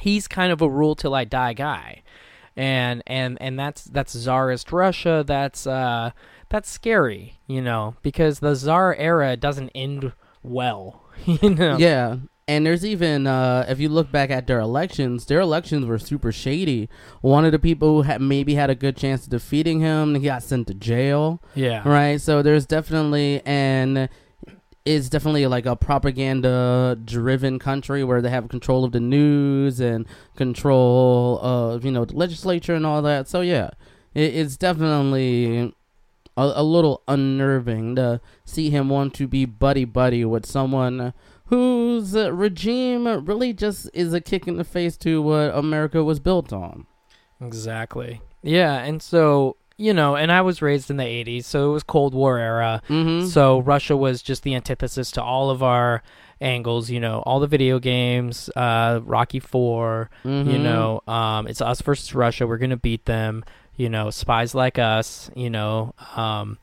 he's kind of a rule till I die guy, and and and that's that's czarist Russia. That's uh that's scary, you know, because the czar era doesn't end well, you know. Yeah. And there's even, uh, if you look back at their elections, their elections were super shady. One of the people who had maybe had a good chance of defeating him, he got sent to jail. Yeah. Right. So there's definitely and it's definitely like a propaganda driven country where they have control of the news and control of you know the legislature and all that. So yeah, it, it's definitely a, a little unnerving to see him want to be buddy buddy with someone whose regime really just is a kick in the face to what America was built on. Exactly. Yeah, and so you know, and I was raised in the '80s, so it was Cold War era. Mm-hmm. So Russia was just the antithesis to all of our angles. You know, all the video games, uh, Rocky 4 You Mhm. know, um, it's us versus Russia. We're gonna beat them. You know, spies like us. You know, um,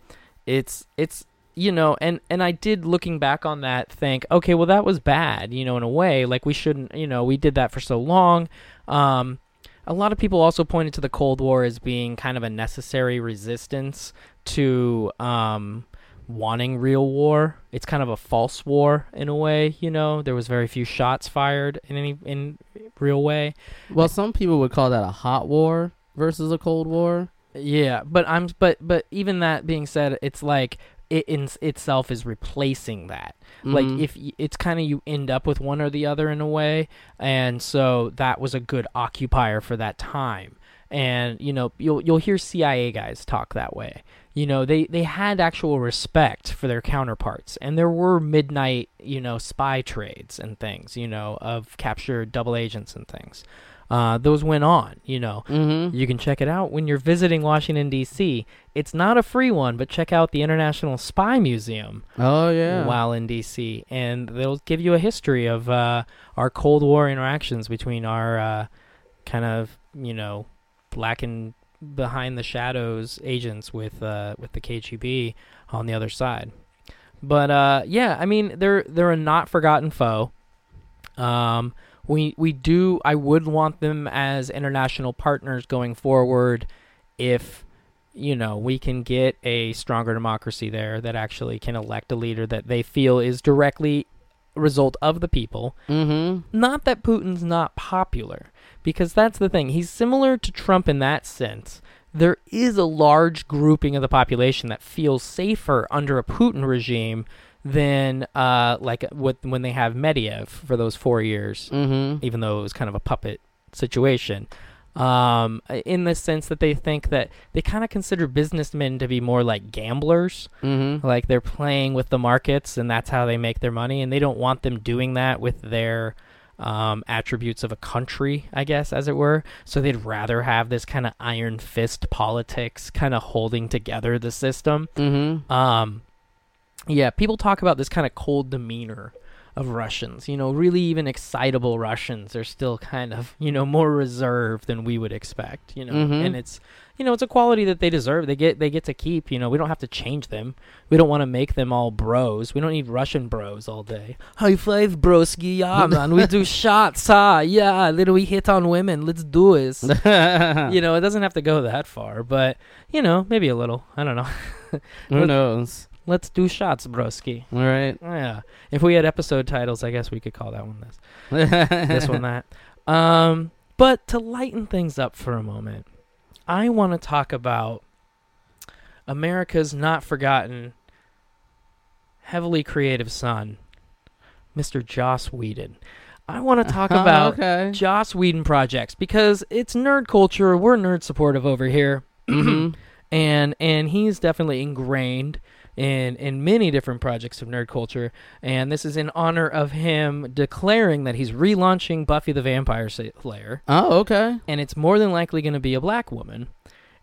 it's it's you know, and and I did looking back on that think, okay, well that was bad. You know, in a way, like we shouldn't. You know, we did that for so long. Um, a lot of people also pointed to the Cold War as being kind of a necessary resistance to um, wanting real war. It's kind of a false war in a way, you know. There was very few shots fired in any in real way. Well, some people would call that a hot war versus a cold war. Yeah, but I'm but but even that being said, it's like it in itself is replacing that. Like Mhm. if y- it's kind of you end up with one or the other in a way, and so that was a good occupier for that time. And you know you'll you'll hear CIA guys talk that way. You know they they had actual respect for their counterparts, and there were midnight you know spy trades and things you know of captured double agents and things. Uh, those went on, you know. Mm-hmm. You can check it out when you're visiting Washington D.C. It's not a free one, but check out the International Spy Museum Oh yeah. while in D.C. and they'll give you a history of uh, our Cold War interactions between our uh, kind of you know black and behind the shadows agents with uh, with the KGB on the other side. But uh, yeah, I mean they're they're a not forgotten foe. Um, we we do I would want them as international partners going forward if you know we can get a stronger democracy there that actually can elect a leader that they feel is directly a result of the people Mm-hmm. not that Putin's not popular, because that's the thing. He's similar to Trump in that sense. There is a large grouping of the population that feels safer under a Putin regime than uh, like with, when they have Medvedev for those four years, Mm-hmm. even though it was kind of a puppet situation. Um, in the sense that they think that they kind of consider businessmen to be more like gamblers Mm-hmm. like they're playing with the markets and that's how they make their money and they don't want them doing that with their um, attributes of a country i guess as it were so they'd rather have this kind of iron fist politics kind of holding together the system Mm-hmm. um, yeah people talk about this kind of cold demeanor of russians you know really even excitable russians are still kind of you know more reserved than we would expect you know Mhm. and it's you know it's a quality that they deserve they get they get to keep you know we don't have to change them we don't want to make them all bros we don't need russian bros all day high five broski yeah man we do shots huh yeah then we hit on women let's do this you know it doesn't have to go that far but you know maybe a little i don't know Who knows? Let's do shots broski All right. yeah if we had episode titles i guess we could call that one this this one that. Um, but to lighten things up for a moment, I want to talk about America's not forgotten, heavily creative son, Mr. Joss Whedon. I want to talk about okay. Joss Whedon projects because it's nerd culture. We're nerd supportive over here, Mhm. and and he's definitely ingrained in in many different projects of nerd culture. And this is in honor of him declaring that he's relaunching Buffy the Vampire Slayer, Oh, okay. and it's more than likely going to be a black woman.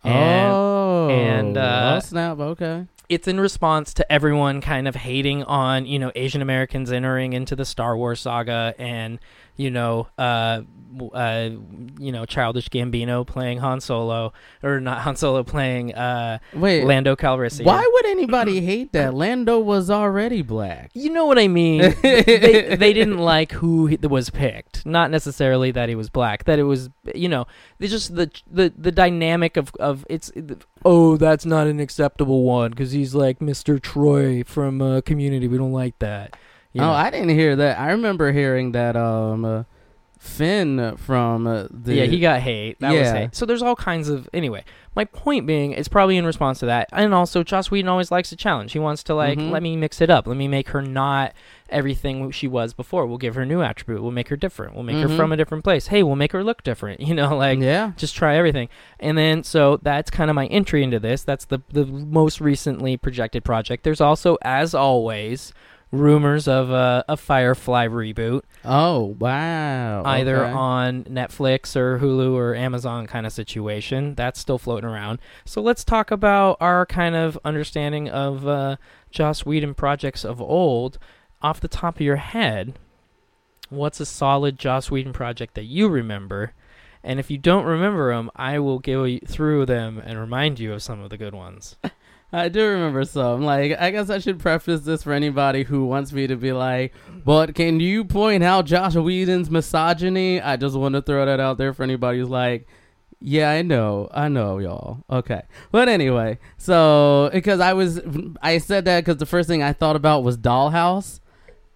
And oh, and uh, oh snap! Okay. it's in response to everyone kind of hating on you know Asian Americans entering into the Star Wars saga and you know uh, uh you know childish Gambino playing Han Solo or not Han Solo playing uh Wait. Lando Calrissian. Why would anybody hate that? Lando was already black. You know what I mean? they, they didn't like who he- was picked. Not necessarily that he was black. That it was, you know, it's just the the the dynamic of of it's. Oh, that's not an acceptable one because he's like Mr. Troy from uh, Community. We don't like that. You Oh. I didn't hear that. I remember hearing that um uh, Finn from uh, the yeah, he got hate. That was Yeah. hate. So there's all kinds of anyway. My point being, it's probably in response to that, and also Joss Whedon always likes a challenge. He wants to like Mhm. let me mix it up. Let me make her not everything she was before. We'll give her a new attribute. We'll make her different. We'll make her Mhm. from a different place. Hey, we'll make her look different. You know, like yeah. just try everything. And then so that's kind of my entry into this. That's the the most recently projected project. There's also, as always, rumors of a, a Firefly reboot Oh wow! either Okay. on Netflix or Hulu or Amazon kind of situation. That's still floating around. So let's talk about our kind of understanding of uh, Joss Whedon projects of old. Off the top of your head, what's a solid Joss Whedon project that you remember? And if you don't remember them, I will go through them and remind you of some of the good ones. I do remember some. Like, I guess I should preface this for anybody who wants me to be like, but can you point out Joss Whedon's misogyny? I just want to throw that out there for anybody who's like, yeah, I know, I know, y'all. Okay, but anyway, so because I was, I said that because the first thing I thought about was Dollhouse,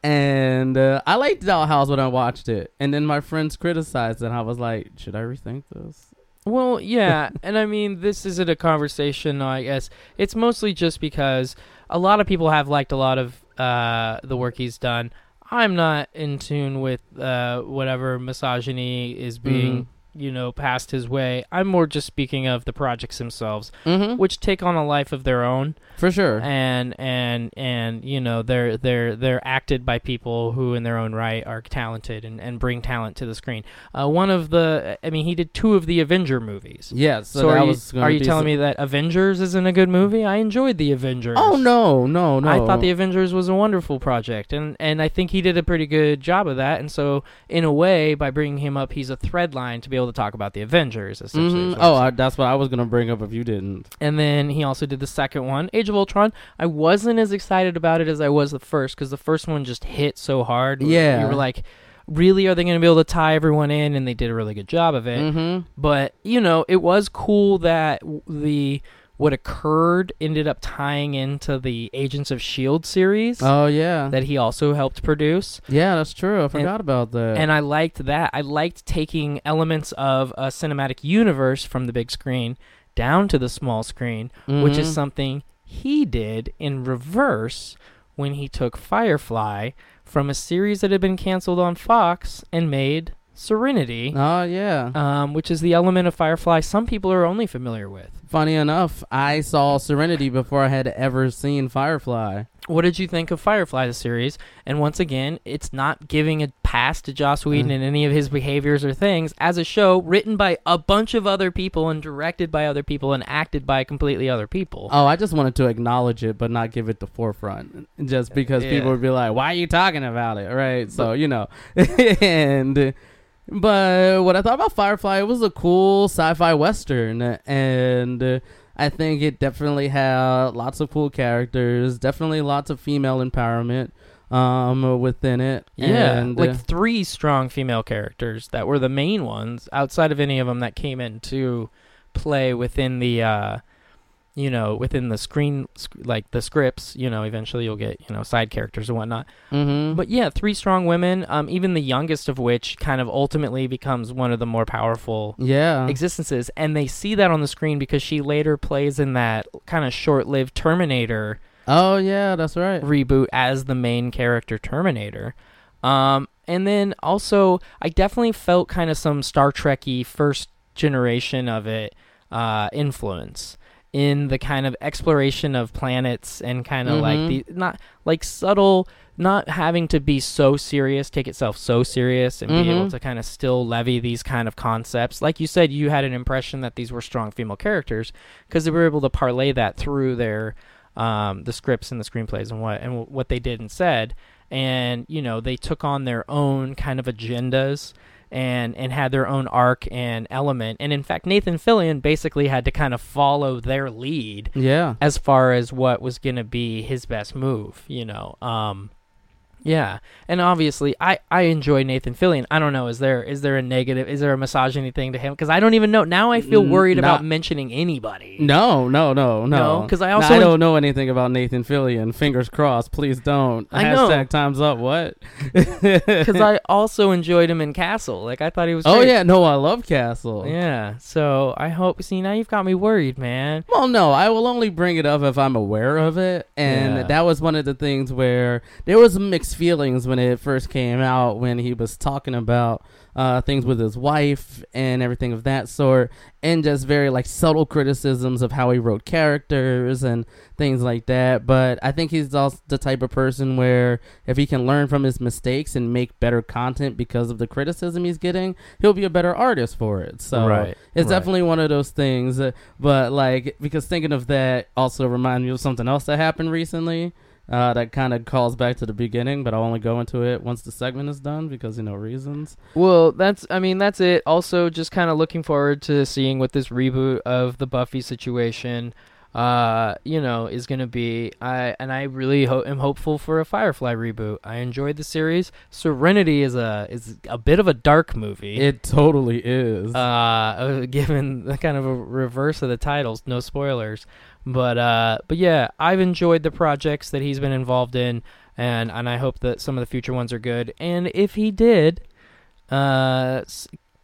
and uh, I liked Dollhouse when I watched it, and then my friends criticized it. and I was like, should I rethink this? Well, yeah, and I mean, this isn't a conversation. I guess it's mostly just because a lot of people have liked a lot of uh, the work he's done. I'm not in tune with uh, whatever misogyny is being, you know, passed his way. I'm more just speaking of the projects themselves, Mm-hmm. which take on a life of their own, For sure. and and and you know, they're they're they're acted by people who, in their own right, are talented and, and bring talent to the screen. Uh, one of the, I mean, he did two of the Avenger movies. Yes. So, So, that are you, are you telling some- me that Avengers isn't a good movie? I enjoyed the Avengers. Oh no, no, no! I thought the Avengers was a wonderful project, and and I think he did a pretty good job of that. And so, in a way, by bringing him up, he's a thread line to be able to talk about the Avengers. Essentially, Mhm. I'm Oh. I, that's what I was gonna bring up if you didn't. and then he also did the second one, Age of Ultron. I wasn't as excited about it as I was the first because the first one just hit so hard. Yeah. you were like, really, are they going to be able to tie everyone in? And they did a really good job of it. Mm-hmm. but you know it was cool that the what occurred ended up tying into the agents of shield series Oh yeah, that he also helped produce yeah, that's true. I forgot about that. and i liked that i liked taking elements of a cinematic universe from the big screen down to the small screen which is Mhm. something he did in reverse when he took firefly from a series that had been canceled on fox and made serenity Oh yeah. um, which is the element of Firefly some people are only familiar with. Funny enough, I saw Serenity before I had ever seen Firefly. What did you think of Firefly, the series? And once again, it's not giving a pass to Joss Whedon Mm. in any of his behaviors or things as a show written by a bunch of other people and directed by other people and acted by completely other people. Oh, I just wanted to acknowledge it, but not give it the forefront, just because Yeah. people would be like, "Why are you talking about it?" Right? So you know, and but what I thought about Firefly, it was a cool sci-fi western, and I think it definitely had lots of cool characters, definitely lots of female empowerment um within it. yeah, and, like uh, three strong female characters that were the main ones outside of any of them that came into play within the uh you know within the screen sc- like the scripts you know eventually you'll get you know side characters and whatnot mhm. But yeah, three strong women. Um, even the youngest of which kind of ultimately becomes one of the more powerful yeah, existences, and they see that on the screen because she later plays in that kind of short-lived Terminator oh yeah, that's right. reboot as the main character Terminator. Um, and then also, I definitely felt kind of some Star Trekky first generation of it uh, influence in the kind of exploration of planets and kind of like Mhm. the not like subtle not having to be so serious take itself so serious and be able Mhm. to kind of still levy these kind of concepts like you said you had an impression that these were strong female characters because they were able to parlay that through their um, the scripts and the screenplays and what and what they did and said and you know they took on their own kind of agendas and and had their own arc and element and in fact Nathan Fillion basically had to kind of follow their lead Yeah. as far as what was going to be his best move, you know. Um yeah. And obviously I I enjoy Nathan Fillion. I don't know is there is there a negative is there a misogyny thing to him cuz I don't even know. Now I feel N- worried about mentioning anybody. No, no, no, no. No, 'cause I No, also I en- don't know anything about Nathan Fillion. Fingers crossed. Please don't. I know. Hashtag times up. What? Cuz I also enjoyed him in Castle. Like I thought he was Oh great. yeah, no, I love Castle. Yeah. So I hope see now you've got me worried, man. Well, no, I will only bring it up if I'm aware of it, and Yeah. that was one of the things where there was a mixed feelings when it first came out when he was talking about uh, things with his wife and everything of that sort, and just very like subtle criticisms of how he wrote characters and things like that. But I think he's also the type of person where if he can learn from his mistakes and make better content because of the criticism he's getting, he'll be a better artist for it. So Right, it's right. definitely one of those things. uh, But like, because thinking of that also reminds me of something else that happened recently. Uh, that kind of calls back to the beginning, but I'll only go into it once the segment is done because you know reasons. Well, that's I mean that's it. Also, just kind of looking forward to seeing what this reboot of the Buffy situation, uh, you know, is going to be. I and I really ho- am hopeful for a Firefly reboot. I enjoyed the series. Serenity is a is a bit of a dark movie. It totally is. uh, uh, given the kind of a reverse of the titles, no spoilers. But uh, but yeah, I've enjoyed the projects that he's been involved in, and and I hope that some of the future ones are good. And if he did, uh,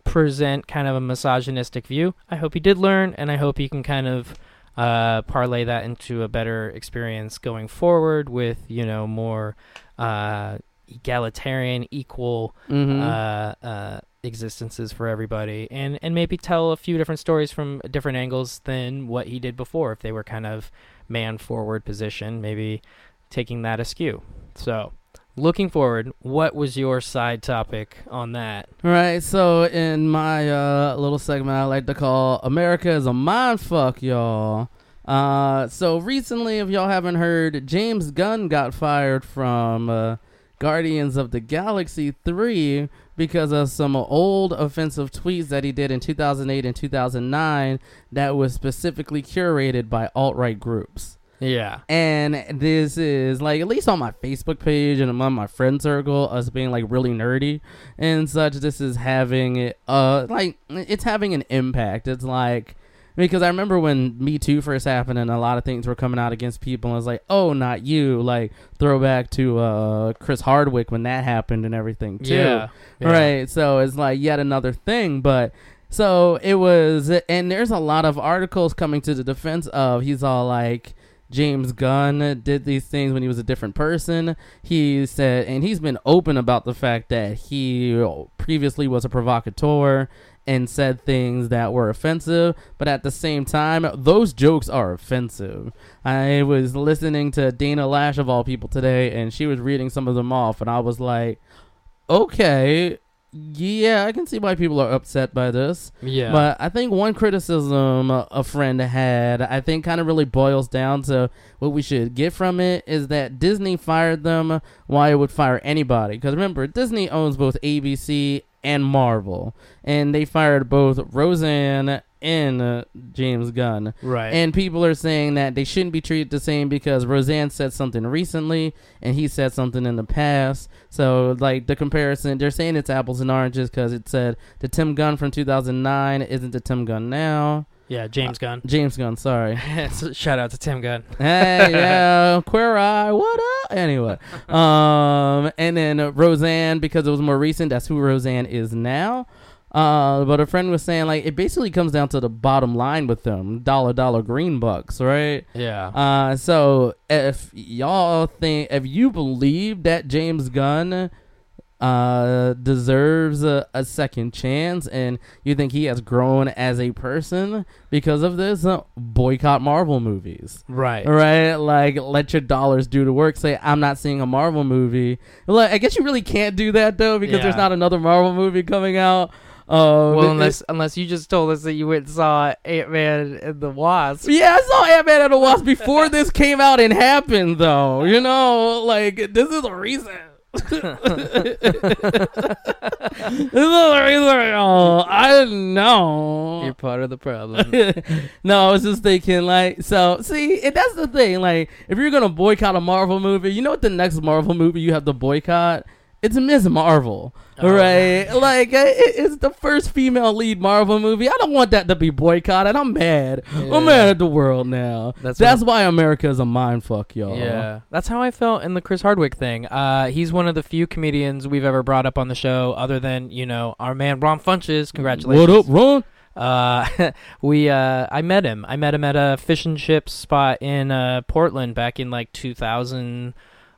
present kind of a misogynistic view, I hope he did learn, and I hope he can kind of uh parlay that into a better experience going forward with you know more uh egalitarian equal Mhm. uh, uh, existences for everybody, and and maybe tell a few different stories from different angles than what he did before. If they were kind of man forward position, maybe taking that askew. So, looking forward, what was your side topic on that? Right, so in my uh, little segment I like to call America is a mind fuck, y'all. Uh, so recently, if y'all haven't heard, James Gunn got fired from uh, Guardians of the Galaxy 3 because of some old offensive tweets that he did in 2008 and 2009 that was specifically curated by alt right groups. Yeah, And this is like at least on my Facebook page and among my friend circle, us being like really nerdy and such. This is having it uh like it's having an impact. It's like because I remember when Me Too first happened and a lot of things were coming out against people. And was like, oh, not you. Like throwback to uh Chris Hardwick when that happened and everything too. yeah, yeah. Right. So it's like yet another thing, but so it was, and there's a lot of articles coming to the defense of he's all like. James Gunn did these things when he was a different person. He said, and he's been open about the fact that he previously was a provocateur and said things that were offensive, but at the same time, those jokes are offensive. I was listening to Dana Loesch of all people today, and she was reading some of them off, and I was like, okay, yeah, I can see why people are upset by this. yeah. But I think one criticism a friend had, I think, kind of really boils down to what we should get from it is that Disney fired them. Why it would fire anybody? Because remember, Disney owns both ABC and Marvel, and they fired both Roseanne and uh, James Gunn. right. And people are saying that they shouldn't be treated the same because Roseanne said something recently and he said something in the past. So, like, the comparison, they're saying it's apples and oranges because it said the Tim Gunn from 2009 isn't the Tim Gunn now. yeah, James Gunn. James Gunn, sorry. Shout out to Tim Gunn. hey, yeah, Queer Eye, what up? Anyway, um, and then uh, Roseanne, because it was more recent, that's who Roseanne is now. Uh, but a friend was saying, like, it basically comes down to the bottom line with them dollar, dollar green bucks, right? Yeah. Uh, so if y'all think, if you believe that James Gunn uh, deserves a, a second chance, and you think he has grown as a person because of this, uh, boycott Marvel movies. Right. Right, like let your dollars do the work. Say I'm not seeing a Marvel movie. Like I guess you really can't do that though because there's not another Marvel movie coming out. Uh, Well, it- unless unless you just told us that you went and saw Ant Man and the Wasp. Yeah, I saw Ant Man and the Wasp before this came out and happened, though. You know, like this is a reason. this is a reason. Oh, I didn't know. You're part of the problem. no, I was just thinking, like, so see, and that's the thing. Like, if you're gonna boycott a Marvel movie, you know what the next Marvel movie you have to boycott? It's Ms. Marvel, Oh, right? Like, it, it's the first female lead Marvel movie. I don't want that to be boycotted. I'm mad. Yeah. I'm mad at the world now. That's That's, why America is a mind fuck, y'all. Yeah, that's how I felt in the Chris Hardwick thing. Uh, he's one of the few comedians we've ever brought up on the show, other than you know our man Ron Funches. Congratulations. What up, Ron? Uh, we uh, I met him. I met him at a fish and chips spot in uh, Portland back in like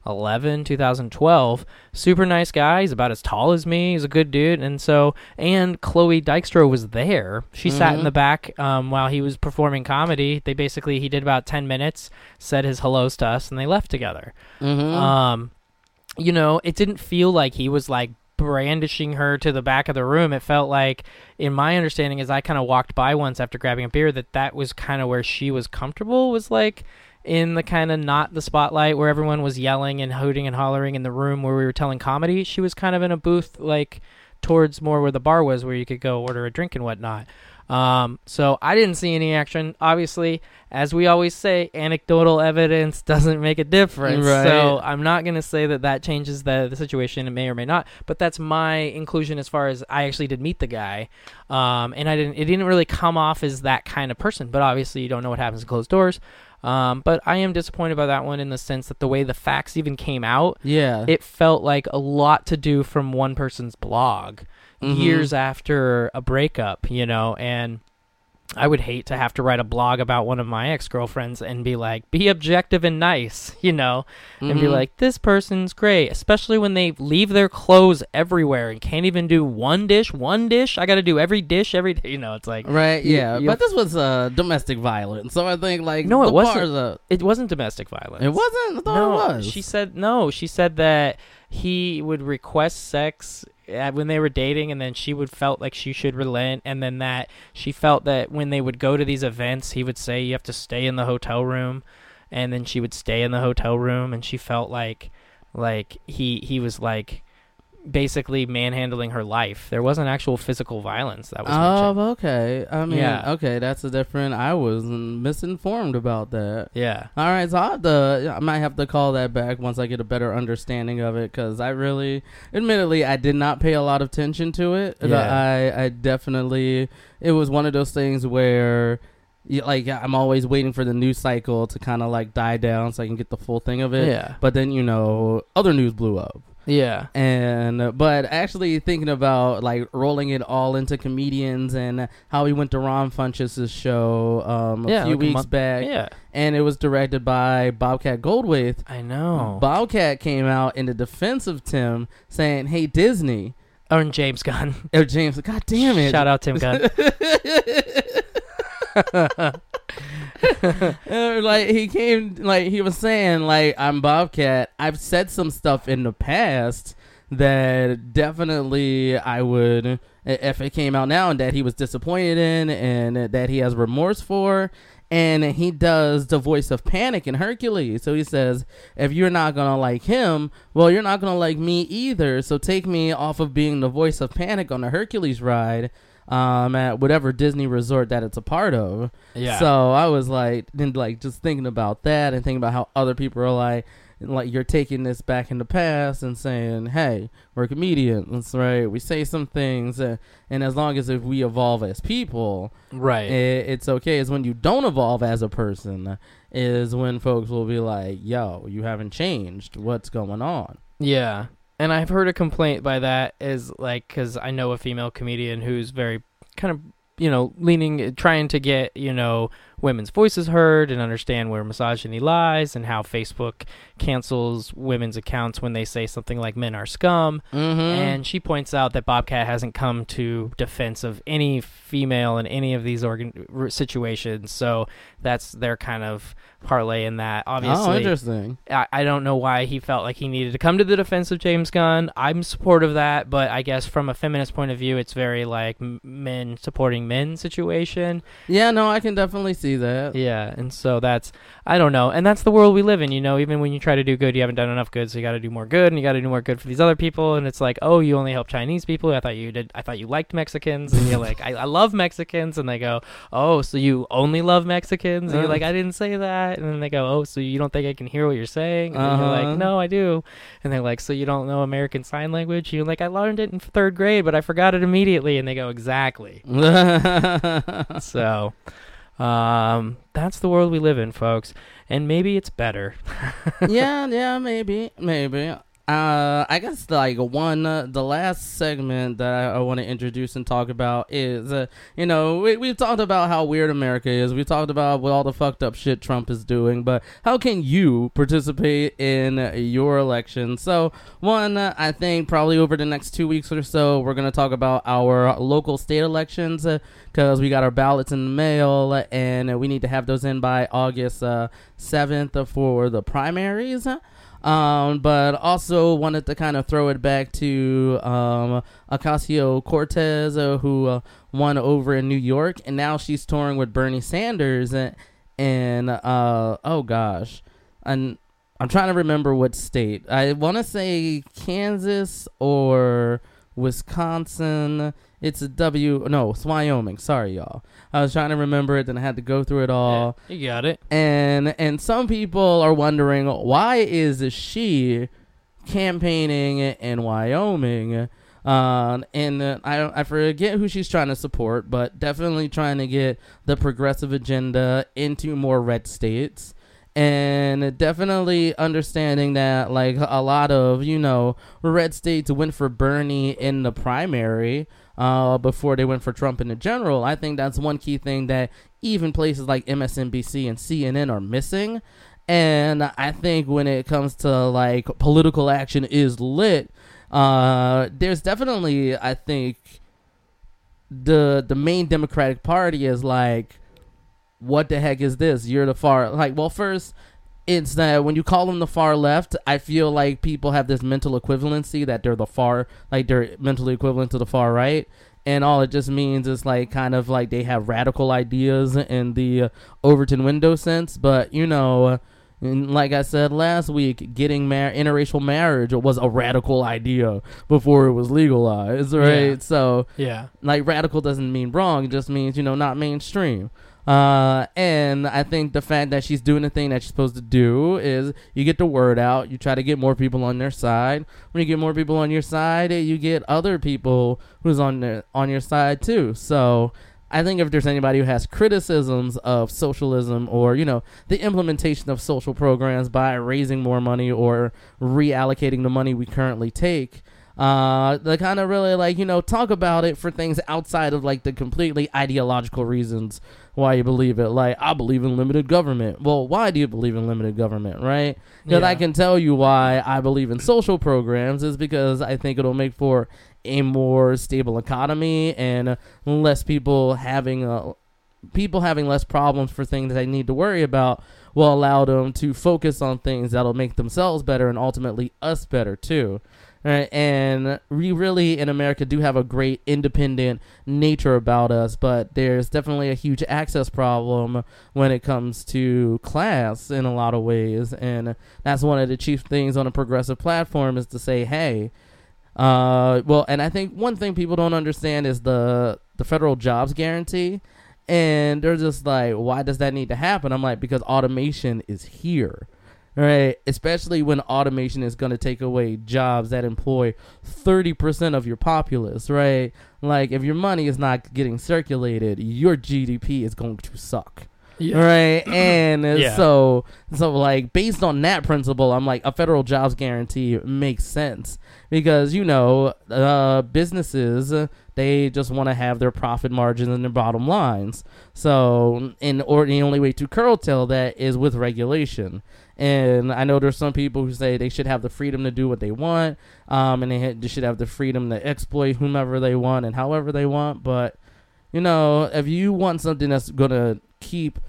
2011, 2012. Super nice guy. He's about as tall as me. He's a good dude. And so, and Chloe Dykstra was there. She sat in Mhm. the back um, while he was performing comedy. They basically he did about 10 minutes, said his hellos to us, and they left together. Mm-hmm. Um, you know, it didn't feel like he was like brandishing her to the back of the room. It felt like, in my understanding, as I kind of walked by once after grabbing a beer, that that was kind of where she was comfortable. Was like in the kind of not the spotlight where everyone was yelling and hooting and hollering in the room where we were telling comedy. She was kind of in a booth like towards more where the bar was, where you could go order a drink and whatnot. Um, so I didn't see any action. Obviously, as we always say, anecdotal evidence doesn't make a difference. Right. So I'm not going to say that that changes the, the situation. It may or may not, but that's my inclusion as far as I actually did meet the guy. Um, and I didn't, it didn't really come off as that kind of person, but obviously you don't know what happens in closed doors. Um, but I am disappointed by that one in the sense that the way the facts even came out, yeah. it felt like a lot to do from one person's blog Mhm. years after a breakup, you know, and I would hate to have to write a blog about one of my ex girlfriends and be like, be objective and nice, you know, and be Mhm. like, this person's great, especially when they leave their clothes everywhere and can't even do one dish, one dish. I got to do every dish every day. You know, it's like, Right, yeah, you- but this was uh, domestic violence, so I think like No, it the wasn't. it wasn't domestic violence. it wasn't. I thought no, it was. she said no. She said that he would request sex when they were dating, and then she would felt like she should relent, and then that she felt that when they would go to these events, he would say you have to stay in the hotel room, and then she would stay in the hotel room, and she felt like like he he was like basically manhandling her life. There wasn't actual physical violence that was mentioned. Oh, okay. I mean, Yeah. okay, that's a different. I was misinformed about that. Yeah. All right, so I have to, I might have to call that back once I get a better understanding of it, because I really, admittedly, I did not pay a lot of attention to it. Yeah. I, I definitely, it was one of those things where, like, I'm always waiting for the news cycle to kind of like die down so I can get the full thing of it. Yeah. But then you know, other news blew up. Yeah. and uh, but actually thinking about like rolling it all into comedians and how he went to Ron Funches' show um, a Yeah, few like a weeks month- back, Yeah. and it was directed by Bobcat Goldthwait. I know. Bobcat came out in the defense of Tim, saying, "Hey Disney." oh, James Gunn. Oh, James, God damn it! Shout out Tim Gunn. Like he came like he was saying like I'm Bobcat. I've said some stuff in the past that definitely I would if it came out now and that he was disappointed in and that he has remorse for. And he does the voice of Panic in Hercules. So he says, if you're not to like him, well, you're not to like me either. So take me off of being the voice of Panic on the Hercules ride um, at whatever Disney resort that it's a part of. Yeah. So I was like, then like just thinking about that and thinking about how other people are like, like you're taking this back in the past and saying, hey, we're comedians, right? We say some things, uh, and as long as if we evolve as people, right. it, it's okay. Is when you don't evolve as a person, is when folks will be like, yo, you haven't changed. What's going on? Yeah. And I've heard a complaint by that is like cuz I know a female comedian who's very kind of, you know, leaning trying to get, you know, women's voices heard and understand where misogyny lies and how Facebook cancels women's accounts when they say something like men are scum. Mm-hmm. And she points out that Bobcat hasn't come to defense of any female in any of these organ- situations. So that's their kind of parlay in that. oh, Obviously, interesting. I, I don't know why he felt like he needed to come to the defense of James Gunn. I'm supportive of that, but I guess from a feminist point of view, it's very like m- men supporting men situation. Yeah, no, I can definitely see that. Yeah, and so that's I don't know, and that's the world we live in. You know, even when you try to do good, you haven't done enough good, so you got to do more good, and you got to do more good for these other people. And it's like, oh, you only help Chinese people. I thought you did. I thought you liked Mexicans, and you're like, I, I love Mexicans, and they go, oh, so you only love Mexicans? And you're like, I didn't say that, and then they go, oh, so you don't think I can hear what you're saying? And then you're Uh-huh. like, no, I do. And they're like, so you don't know American Sign Language? You're like, I learned it in third grade, but I forgot it immediately. And they go, exactly. So, um, that's the world we live in, folks. And maybe it's better. yeah, yeah, maybe, maybe. Uh, I guess like one, uh, the last segment that I, I want to introduce and talk about is, uh, you know, we we've talked about how weird America is. We've talked about what all the fucked up shit Trump is doing, but how can you participate in your election? So, one, uh, I think probably over the next two weeks or so, we're gonna talk about our local state elections because we got our ballots in the mail and we need to have those in by August uh, seventh for the primaries. Um, but also wanted to kind of throw it back to um, Ocasio Cortez, uh, who uh, won over in New York, and now she's touring with Bernie Sanders. And, and uh, oh gosh, and I'm trying to remember what state. I want to say Kansas or Wisconsin. It's a W. No, it's Wyoming. Sorry, y'all. I was trying to remember it, then I had to go through it all you got it. and and some people are wondering why is she campaigning in Wyoming uh, and uh, I I forget who she's trying to support but definitely trying to get the progressive agenda into more red states and definitely understanding that like a lot of you know red states went for Bernie in the primary uh, before they went for Trump in the general. I think that's one key thing that even places like MSNBC and CNN are missing. And I think when it comes to like political action is lit, uh, there's definitely I think the the main Democratic Party is like, what the heck is this? You're the far like well first it's that when you call them the far left, I feel like people have this mental equivalency that they're the far, like they're mentally equivalent to the far right. And all it just means is like kind of like they have radical ideas in the Overton window sense. But, you know, like I said last week, getting mar- interracial marriage was a radical idea before it was legalized, right? Yeah. So, Yeah. like radical doesn't mean wrong; it just means you know not mainstream. Uh, and I think the fact that she's doing the thing that she's supposed to do is you get the word out. You try to get more people on their side. When you get more people on your side, you get other people who's on their, on your side too. So I think if there's anybody who has criticisms of socialism or you know the implementation of social programs by raising more money or reallocating the money we currently take, uh, they kind of really like you know talk about it for things outside of like the completely ideological reasons why you believe it. Like I believe in limited government. Well, why do you believe in limited government, right? Because I can tell you why I believe in social programs is because I think it'll make for a more stable economy and less people having a people having less problems for things they need to worry about will allow them to focus on things that'll make themselves better and ultimately us better too. Right? And we really in America do have a great independent nature about us, but there's definitely a huge access problem when it comes to class in a lot of ways. And that's one of the chief things on a progressive platform is to say, hey, uh, well, and I think one thing people don't understand is the the federal jobs guarantee, and they're just like, why does that need to happen? I'm like, because automation is here, right? Especially when automation is going to take away jobs that employ thirty percent of your populace, right? Like, if your money is not getting circulated, your GDP is going to suck. Yeah. Right, and Yeah. so so like based on that principle, I'm like a federal jobs guarantee makes sense because you know uh, businesses They just want to have their profit margins and their bottom lines. So, in or the only way to curtail that is with regulation. And I know there's some people who say they should have the freedom to do what they want, um, and they, should have the freedom to exploit whomever they want and however they want. But you know, if you want something that's gonna keep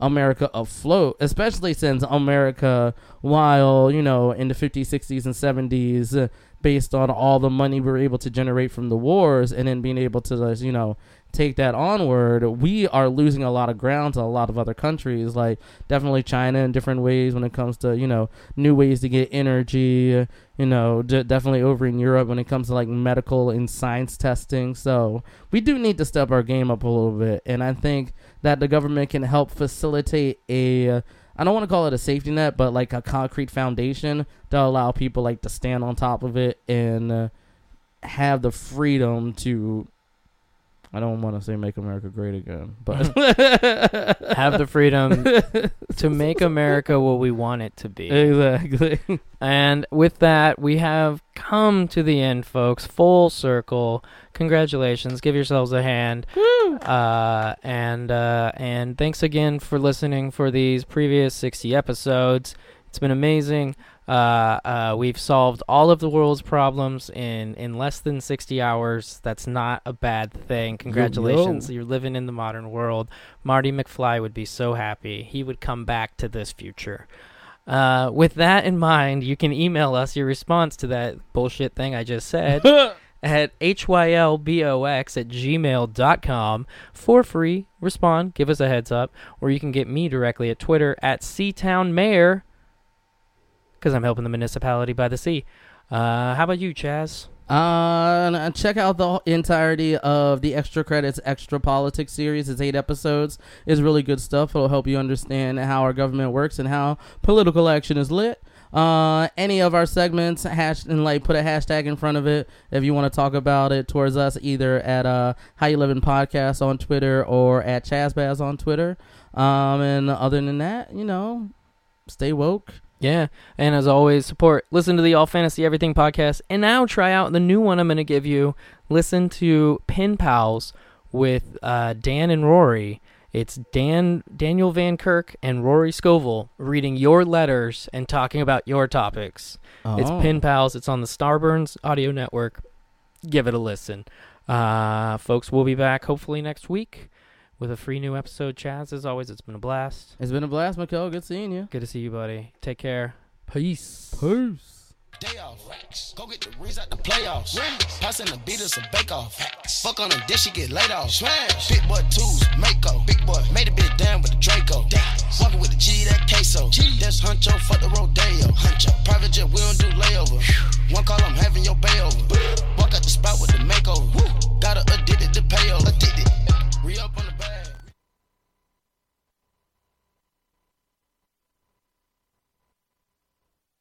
America afloat, especially since America, while you know in the 50s, 60s, and 70s, uh, based on all the money we were able to generate from the wars, and then being able to uh, you know take that onward, we are losing a lot of ground to a lot of other countries, like definitely China in different ways when it comes to you know new ways to get energy. You know, d- definitely over in Europe when it comes to like medical and science testing. So we do need to step our game up a little bit, and I think that the government can help facilitate a. I don't want to call it a safety net, but like a concrete foundation to allow people like to stand on top of it and uh, have the freedom to I don't want to say make America great again, but Have the freedom to make America what we want it to be. exactly. And with that, we have come to the end, folks. Full circle. Congratulations. Give yourselves a hand. Uh, and uh, and thanks again for listening for these previous 60 episodes. It's been amazing. Uh, uh, we've solved all of the world's problems in, in less than 60 hours. That's not a bad thing. Congratulations. You're living in the modern world. Marty McFly would be so happy. He would come back to this future. Uh, with that in mind, you can email us your response to that bullshit thing I just said at hylbox at gmail.com for free. Respond, give us a heads up, or you can get me directly at Twitter at Seatown Mayor because I'm helping the municipality by the sea. Uh, how about you, Chaz? Uh, check out the entirety of the Extra Credits Extra Politics series. It's eight episodes. It's really good stuff. It'll help you understand how our government works and how political action is lit. Uh, any of our segments, hash and like put a hashtag in front of it if you want to talk about it towards us, either at uh How You Living Podcast on Twitter or at Chazbaz on Twitter. Um, and other than that, you know, stay woke. Yeah, and as always, support. Listen to the All Fantasy Everything podcast, and now try out the new one I'm going to give you. Listen to Pen Pals with uh, Dan and Rory. It's Dan Daniel Van Kirk and Rory Scovel reading your letters and talking about your topics. It's Oh. Pen Pals. It's on the Starburns Audio Network. Give it a listen, uh, folks. We'll be back hopefully next week with a free new episode. Chaz, as always, it's been a blast. It's been a blast, Mikel. Good seeing you. Good to see you, buddy. Take care. Peace. Peace day off. Racks. Go get the at the playoffs. Passing the beaters a bake off. Fuck on dish, get laid off. Big boy twos, Mako. Big boy made a bit with the Draco. With the G, that queso. G. That's Huncho, fuck the Rodeo. Huncho. Private jet, we don't do layover. Whew. One call, I'm having your bay over. Walk out the spot with the makeover. Woo. Got addicted to. Addicted. Re up on the bag.